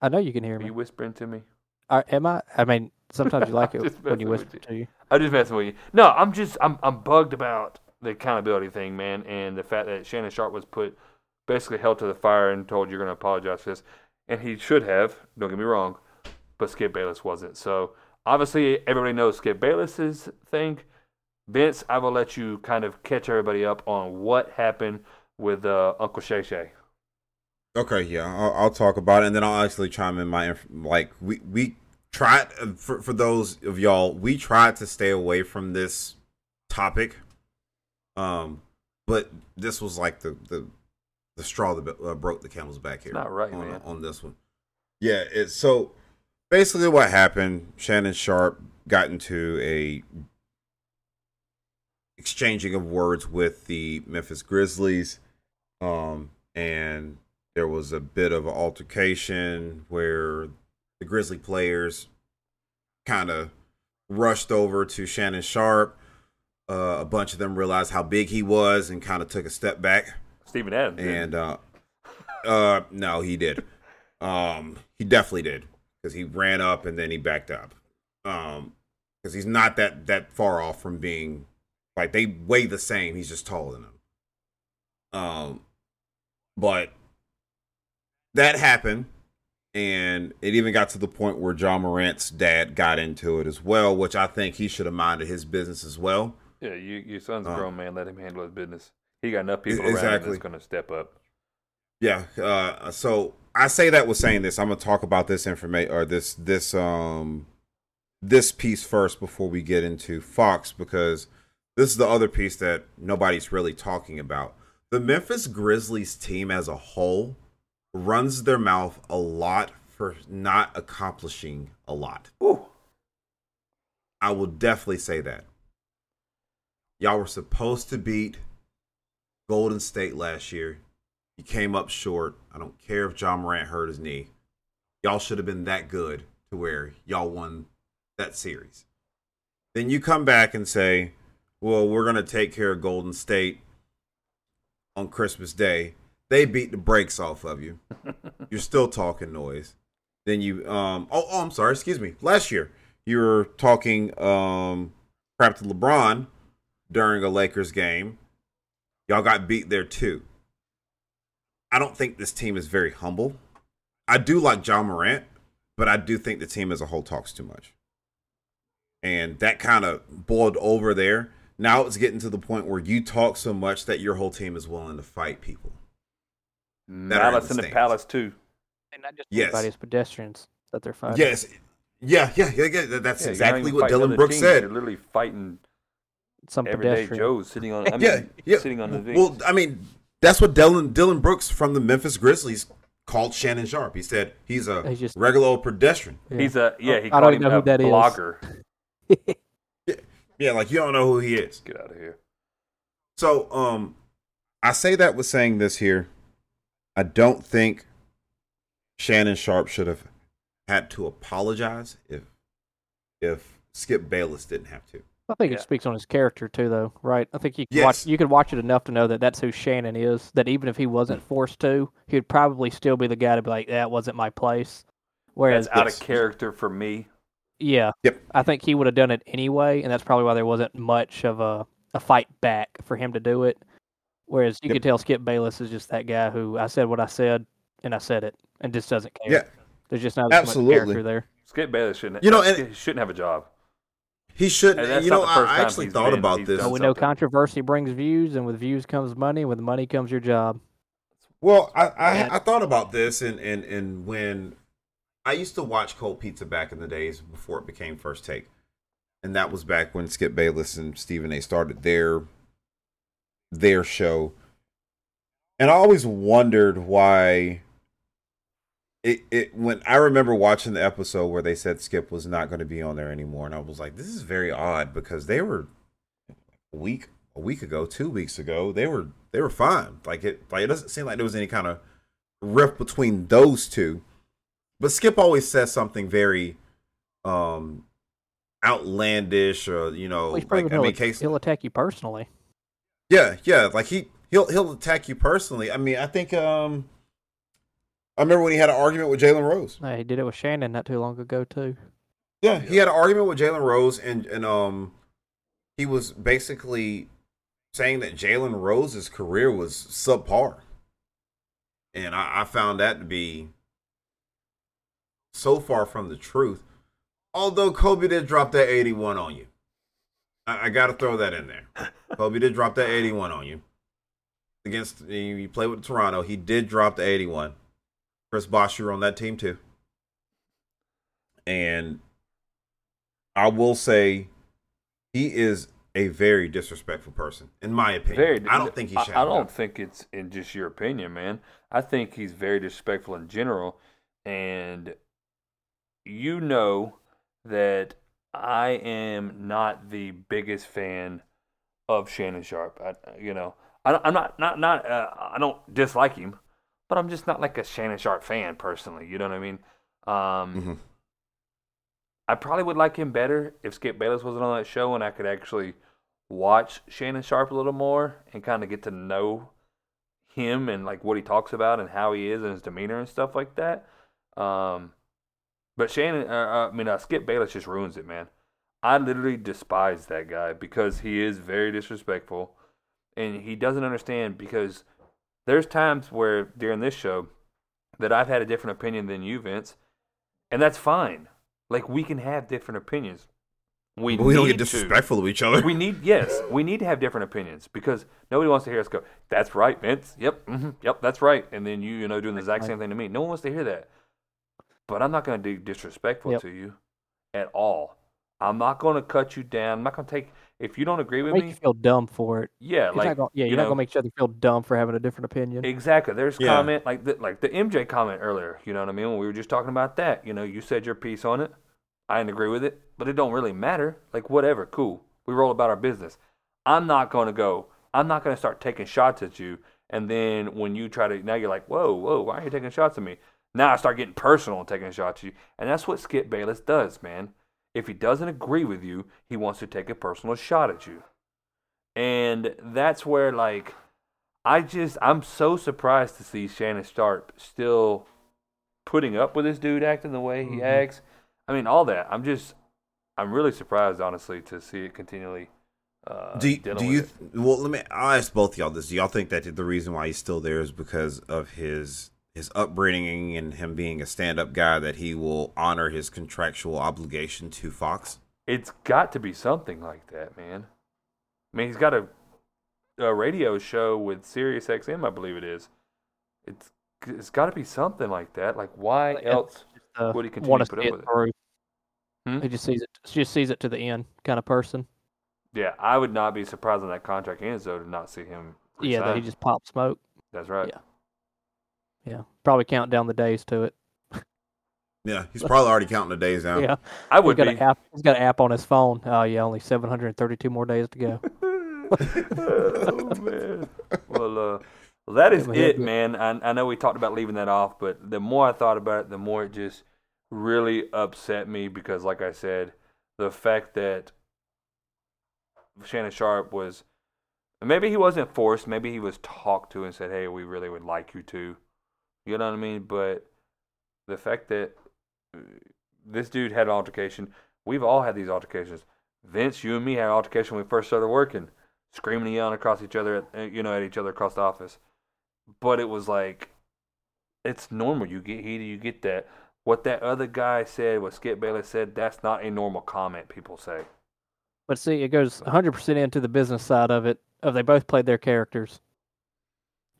I know you can hear Are me. you whispering to me? Are, am I? I mean, sometimes you like it Just when you messing with whisper to you. I'm just messing with you. No, I'm just I'm I'm bugged about the accountability thing, man, and the fact that Shannon Sharpe was put basically held to the fire and told you're going to apologize for this, and he should have. Don't get me wrong, but Skip Bayless wasn't. So obviously everybody knows Skip Bayless's thing. Vince, I will let you kind of catch everybody up on what happened with uh, Uncle Shay Shay. Okay, yeah, I'll, I'll talk about it, and then I'll actually chime in my like we we tried for for those of y'all we tried to stay away from this topic, um, but this was like the the the straw that uh, broke the camel's back here. Not right, on, man. on this one. Yeah, it's so basically what happened. Shannon Sharpe got into a exchanging of words with the Memphis Grizzlies, um, and there was a bit of an altercation where the Grizzly players kind of rushed over to Shannon Sharpe. Uh, a bunch of them realized how big he was and kind of took a step back. Steven Adams. And uh, uh, no, he did. Um, he definitely did because he ran up and then he backed up. Um, because he's not that that far off from being like they weigh the same. He's just taller than them. Um, but that happened, and it even got to the point where Ja Morant's dad got into it as well, which I think he should have minded his business as well. yeah, you, your son's a Uh, grown man. Let him handle his business. He got enough people E- around him that's going to step up. Yeah. Uh, so I say that with saying this. I'm gonna talk about this information or this this um this piece first before we get into Fox because this is the other piece that nobody's really talking about. The Memphis Grizzlies team as a whole runs their mouth a lot for not accomplishing a lot. Ooh. I will definitely say that. Y'all were supposed to beat Golden State last year. You came up short. I don't care if Ja Morant hurt his knee. Y'all should have been that good to where y'all won that series. Then you come back and say, well, we're going to take care of Golden State on Christmas Day. They beat the brakes off of you. You're still talking noise. Then you, um, oh, oh, I'm sorry, excuse me. Last year, you were talking um, crap to LeBron during a Lakers game. Y'all got beat there too. I don't think this team is very humble. I do like Ja Morant, but I do think the team as a whole talks too much. And that kind of boiled over there. Now it's getting to the point where you talk so much that your whole team is willing to fight people. Mm, that are in the in the. Palace too. And not just Yes. anybody, pedestrians that they're fighting. Yes. Yeah, yeah, yeah, yeah. That's Yeah, exactly what Dillon Brooks teams, said. You're literally fighting Some everyday pedestrian. Joes sitting on. I mean, yeah, yeah. sitting on the V. Well, I mean, that's what Dillon Dillon Brooks from the Memphis Grizzlies called Shannon Sharpe. He said he's a He's just- regular old pedestrian. Yeah. He's a yeah. He I called don't him even know a who that is. blogger. Yeah, like you don't know who he is. Get out of here. So, um, I say that with saying this here. I don't think Shannon Sharpe should have had to apologize if if Skip Bayless didn't have to. I think Yeah. it speaks on his character too, though, right? I think you could Yes. watch you could watch it enough to know that that's who Shannon is. That even if he wasn't forced to, he'd probably still be the guy to be like, "That wasn't my place." Whereas, That's out of character for me. Yeah, Yep. I think he would have done it anyway, and that's probably why there wasn't much of a a fight back for him to do it. Whereas you Yep. could tell Skip Bayless is just that guy who I said what I said and I said it and just doesn't care. Yeah, There's just not as much character there. Skip Bayless shouldn't. You know, and- shouldn't have a job. he shouldn't. You know, I, first I time actually thought been- about this. done But we know controversy brings views, and with views comes money, and with money comes your job. Well, I I, I thought about this, and, and and when I used to watch Cold Pizza back in the days before it became First Take, and that was back when Skip Bayless and Stephen A. started their their show, and I always wondered why. It, it when I remember watching the episode where they said Skip was not going to be on there anymore, and I was like, "This is very odd," because they were a week a week ago, two weeks ago, they were they were fine. Like it like it doesn't seem like there was any kind of rift between those two. But Skip always says something very um outlandish or you know Well, like I he'll, mean case he'll attack you personally. yeah, yeah, like he he'll he'll attack you personally. I mean, I think um I remember when he had an argument with Jalen Rose. Uh, he did it with Shannon not too long ago too. Yeah, he had an argument with Jalen Rose, and and um, he was basically saying that Jalen Rose's career was subpar, and I, I found that to be so far from the truth. Although Kobe did drop that eighty-one on you, I, I got to throw that in there. Kobe did drop that eighty-one on you against you played with Toronto. He did drop the eighty-one. Chris Bosh, you were on that team too, and I will say he is a very disrespectful person, in my opinion. Very. I don't think he I- should. I, a don't think it's in just your opinion, man. I think he's very disrespectful in general, and you know that I am not the biggest fan of Shannon Sharpe. I, you know, I, I'm not not not. Uh, I don't dislike him, but I'm just not like a Shannon Sharpe fan personally. You know what I mean? Um, Mhm. I probably would like him better if Skip Bayless wasn't on that show and I could actually watch Shannon Sharpe a little more and kind of get to know him and like what he talks about and how he is and his demeanor and stuff like that. Um, but Shannon, uh, I mean, uh, Skip Bayless just ruins it, man. I literally despise that guy because he is very disrespectful and he doesn't understand because there's times where during this show that I've had a different opinion than you, Vince, and that's fine. Like we can have different opinions. We, we don't get disrespectful to each other. We need yes, we need to have different opinions because nobody wants to hear us go. That's right, Vince. Yep, hmm yep, that's right. And then you, you know, doing the exact same thing to me. No one wants to hear that. But I'm not going to be disrespectful Yep. to you at all. I'm not going to cut you down. I'm not going to take if you don't agree with Make me. you feel dumb for it. Yeah, He's like not gonna, yeah, you you're not know, gonna make each other feel dumb for having a different opinion. Exactly. There's Yeah. comment like the, like the MJ comment earlier. You know what I mean? When we were just talking about that, you know, you said your piece on it. I didn't agree with it, but it don't really matter. Like whatever, cool. We roll about our business. I'm not going to go. I'm not going to start taking shots at you. And then when you try to, now you're like, whoa, whoa, why are you taking shots at me? Now I start getting personal and taking shots at you. And that's what Skip Bayless does, man. If he doesn't agree with you, he wants to take a personal shot at you. And that's where, like, I just I'm so surprised to see Shannon Sharpe still putting up with this dude acting the way he Mhm. acts. I mean, all that. I'm just I'm really surprised, honestly, to see it continually Uh, Do you, do you it. well let me I'll ask both of y'all this. Do y'all think that the reason why he's still there is because of his his upbringing and him being a stand up guy that he will honor his contractual obligation to Fox? It's got to be something like that, man. I mean, he's got a a radio show with Sirius XM, I believe it is. It's it's got to be something like that. Like, why Like, else Uh, would he continue want to to put up it with it? through. Hmm? He just sees it. Just sees it to the end, kind of person. Yeah, I would not be surprised when that contract ends, though, to not see him. Yeah, that he just pops smoke. That's right. yeah. Yeah, probably count down the days to it. Yeah, he's probably already counting the days down. Yeah, I would he's got be. an app. He's got an app on his phone. Oh yeah, only 732 more days to go. oh man. Well, uh, well, that is Yeah, it, man. I, I know we talked about leaving that off, but the more I thought about it, the more it just really upset me because, like I said, the fact that Shannon Sharpe was maybe he wasn't forced, maybe he was talked to and said, "Hey, we really would like you to," you know what I mean? But the fact that uh, this dude had an altercation, we've all had these altercations. Vince, you and me had an altercation when we first started working, screaming and yelling across each other, at, uh, you know, at each other across the office. But it was like, it's normal. You get heated, you get that. What that other guy said, what Skip Bayless said, that's not a normal comment people say. But see, it goes 100% into the business side of it. Of they both played their characters.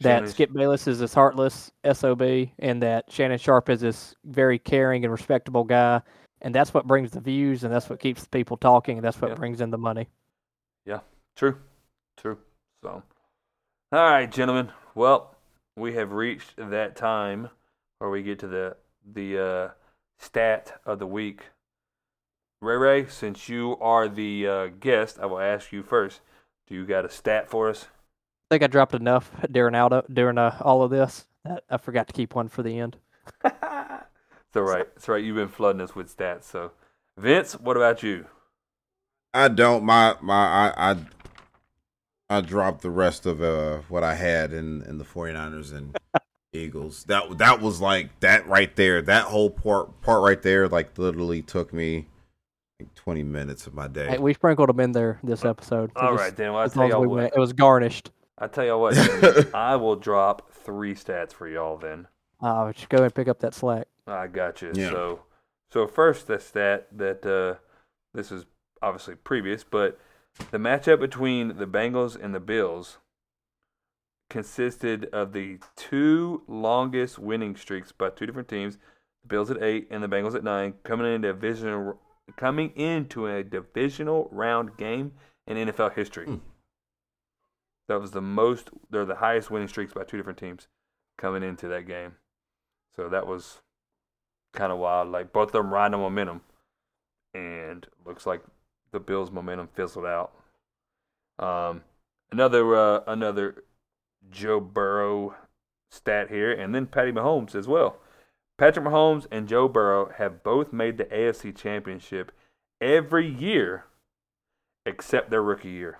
That Shannon- Skip Bayless is this heartless sob, and that Shannon Sharpe is this very caring and respectable guy, and that's what brings the views, and that's what keeps the people talking, and that's what Yeah. brings in the money. Yeah, true. True. So, all right, gentlemen. Well, we have reached that time where we get to the the uh, stat of the week. Ray Ray, since you are the uh, guest, I will ask you first. Do you got a stat for us? I think I dropped enough during out of, during uh, all of this. That I forgot to keep one for the end. it's all right. It's all right. You've been flooding us with stats. So, Vince, what about you? I don't. My my I I, I dropped the rest of uh what I had in in the 49ers and Eagles. That that was like that right there. That whole part part right there like literally took me like 20 minutes of my day. Hey, we sprinkled them in there this episode. so All just- right, then. Well, I as tell long as y'all we what. went, it was garnished. I tell you what. gentlemen, I will drop three stats for y'all then. Uh, just go and pick up that slack. I got you. Yeah. So, so first, the stat that uh, this is obviously previous, but the matchup between the Bengals and the Bills consisted of the two longest winning streaks by two different teams. The Bills at eight and the Bengals at nine, coming into a divisional coming into a divisional round game in NFL history. Hmm. That was the most. They're the highest winning streaks by two different teams coming into that game. So that was kind of wild. Like both of them riding momentum, and looks like the Bills' momentum fizzled out. Um, another uh, another Joe Burrow stat here, and then Patty Mahomes as well. Patrick Mahomes and Joe Burrow have both made the AFC Championship every year except their rookie year.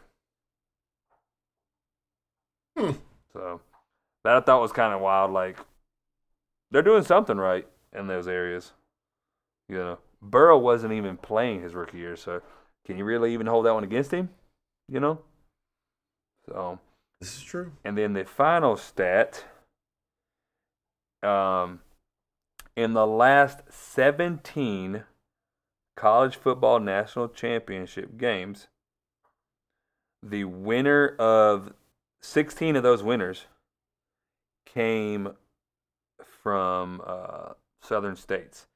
Hmm. So that I thought was kind of wild. Like they're doing something right in those areas. You know, Burrow wasn't even playing his rookie year, so can you really even hold that one against him? You know. So This is true. and then the final stat um, in the last 17 college football national championship games, the winner of 16 of those winners came from uh, southern states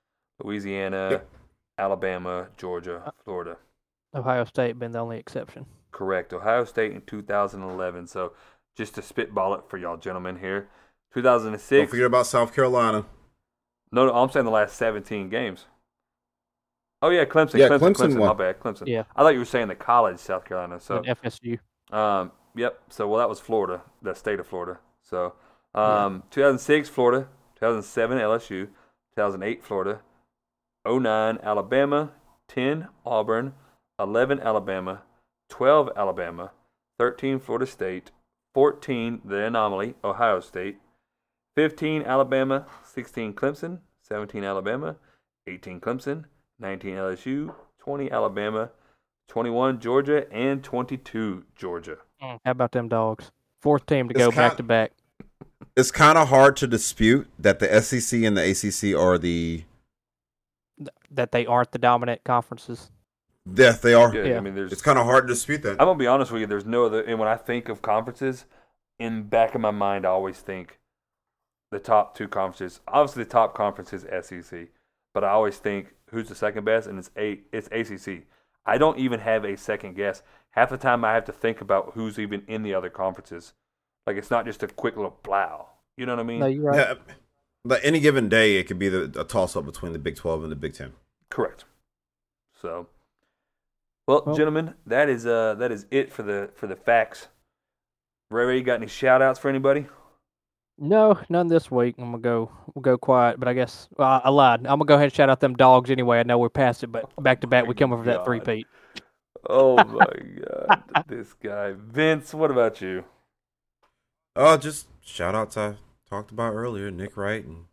Louisiana, Yep. Alabama, Georgia, Florida. Ohio State been the only exception. Correct. Ohio State in 2011. So just to spitball it for y'all gentlemen here. 2006. Don't forget about South Carolina. No, no, I'm saying the last 17 games. Oh yeah, Clemson. Yeah, Clemson, Clemson Clemson. My bad, Clemson. Yeah. I thought you were saying the college South Carolina. So, and FSU. um, yep. So, well, that was Florida, the state of Florida. So, um, 2006 Florida, 2007 LSU, 2008 Florida, 09 Alabama, 10 Auburn, 11 Alabama, 12 Alabama, 13 Florida State, 14 the anomaly Ohio State, 15 Alabama, 16 Clemson, 17 Alabama, 18 Clemson, 19 LSU, 20 Alabama, 21 Georgia, and 22 Georgia. Mm. How about them dogs? Fourth team to It's go kind- back to back. It's kind of hard to dispute that the SEC and the ACC are the That they aren't the dominant conferences. yes they are. Yeah, Yeah. I mean, there's. It's kind of hard to dispute that. I'm gonna be honest with you. There's no other. And when I think of conferences, in back of my mind, I always think the top two conferences. Obviously, the top conference is SEC, but I always think who's the second best, and it's a it's ACC. I don't even have a second guess. Half the time, I have to think about who's even in the other conferences. Like it's not just a quick little blow. You know what I mean? No, you're right. Yeah, but any given day, it could be the, a toss up between the Big Twelve and the Big Ten. Correct. So, well, Well- gentlemen, that is uh that is it for the for the facts. Ray Ray, you got any shout outs for anybody? No, none this week. I'm gonna go. We'll go quiet. But I guess well, I, I lied. I'm gonna go ahead and shout out them dogs anyway. I know we're past it, but back to back, we come over that God. three peat. Oh my god, this guy. Vince, what about you? Uh, just shout outs I talked about earlier, Nick Wright and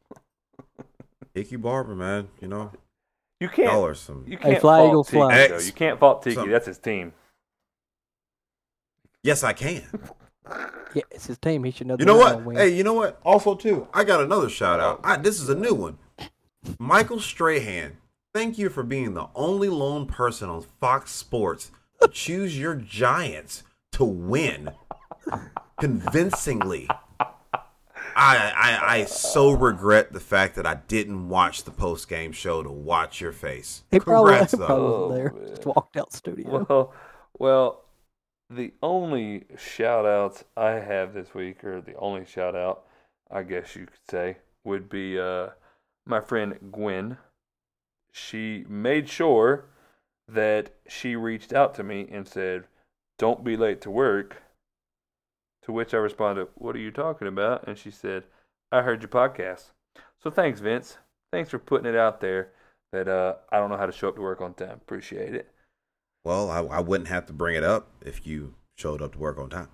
Tiki Barber, man. You know, You can't y'all are some. you can't fly, fault Eagles, Tiki, fly. though. You can't fault Tiki. Some- That's his team. Yes, I can. Yeah, it's his team. He should know. You know what? Hey, you know what? Also, too, I got another shout out. I, this is a new one. Michael Strahan, thank you for being the only lone person on Fox Sports to choose your Giants to win convincingly. I, I I so regret the fact that I didn't watch the post game show to watch your face. he probably, Congrats, he though. probably Oh, wasn't there. Just walked out studio. Well, well, the only shout outs I have this week, or the only shout out, I guess you could say, would be uh, my friend Gwen. She made sure that she reached out to me and said, Don't be late to work. To which I responded, What are you talking about? And she said, I heard your podcast. So thanks, Vince. Thanks for putting it out there that uh, I don't know how to show up to work on time. Appreciate it. Well, I, I wouldn't have to bring it up if you showed up to work on time.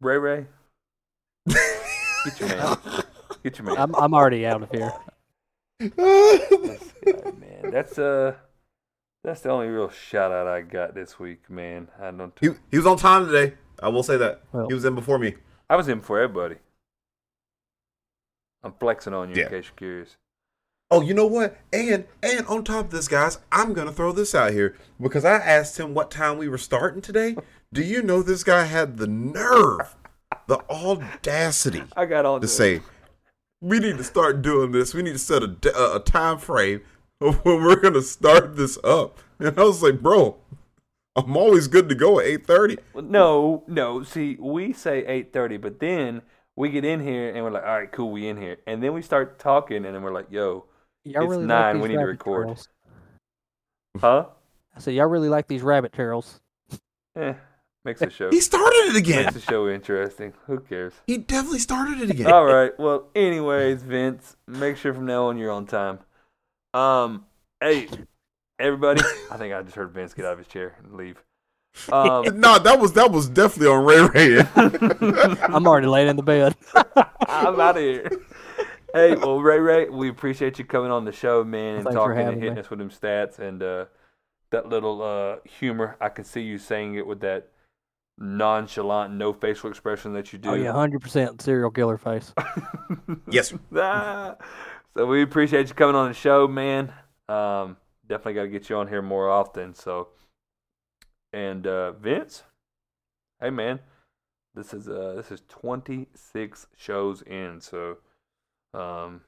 Ray Ray, get your man. Get your man. I'm I'm already out of here. This guy, man. That's uh, that's the only real shout out I got this week, man. I don't. He, he was on time today. I will say that. Well- he was in before me. I was in for everybody. I'm flexing on you Yeah. in case you're curious. Oh, you know what? And and on top of this, guys, I'm gonna throw this out here because I asked him what time we were starting today. Do you know this guy had the nerve, the audacity I got on to say, "We need to start doing this. We need to set a a time frame of when we're gonna start this up." And I was like, "Bro, I'm always good to go at 8:30." No, no. See, we say eight thirty, but then we get in here and we're like, all right, cool, we in here, and then we start talking, and then we're like, yo, Y'all It's really nine, Like we need to record. trails. huh? I said y'all really like these rabbit trails. Eh, makes the show He started it again. makes the show interesting. Who cares? He definitely started it again. All right. Well, anyways, Vince, make sure from now on you're on time. Um, hey, everybody. I think I just heard Vince get out of his chair and leave. Um, no, that was that was definitely on Ray Ray. I'm already laying in the bed. I'm out of here. Hey, well, Ray Ray, we appreciate you coming on the show, man, and Thanks talking and hitting me. us with them stats and uh, that little uh, humor. I can see you saying it with that nonchalant, no facial expression that you do. Oh yeah, hundred percent serial killer face. yes. Ah. so we appreciate you coming on the show, man. Um, definitely got to get you on here more often. So, and uh, Vince, hey man, this is uh this is 26 shows in. So, um,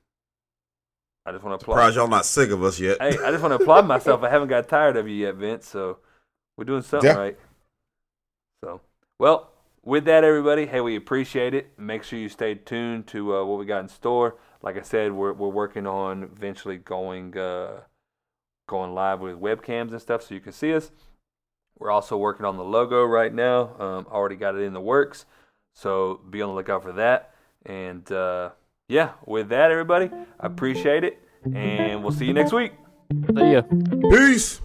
I just want to applaud. Surprised y'all not sick of us yet. Hey, I just want to applaud myself. I haven't got tired of you yet, Vince. So we're doing something Yeah. right. So, well, with that, everybody, hey, we appreciate it. Make sure you stay tuned to uh, what we got in store. Like I said, we're we're working on eventually going uh, going live with webcams and stuff, so you can see us. We're also working on the logo right now. Um, already got it in the works, so be on the lookout for that. And uh, yeah, with that, everybody, I appreciate it, and we'll see you next week. See ya. Peace.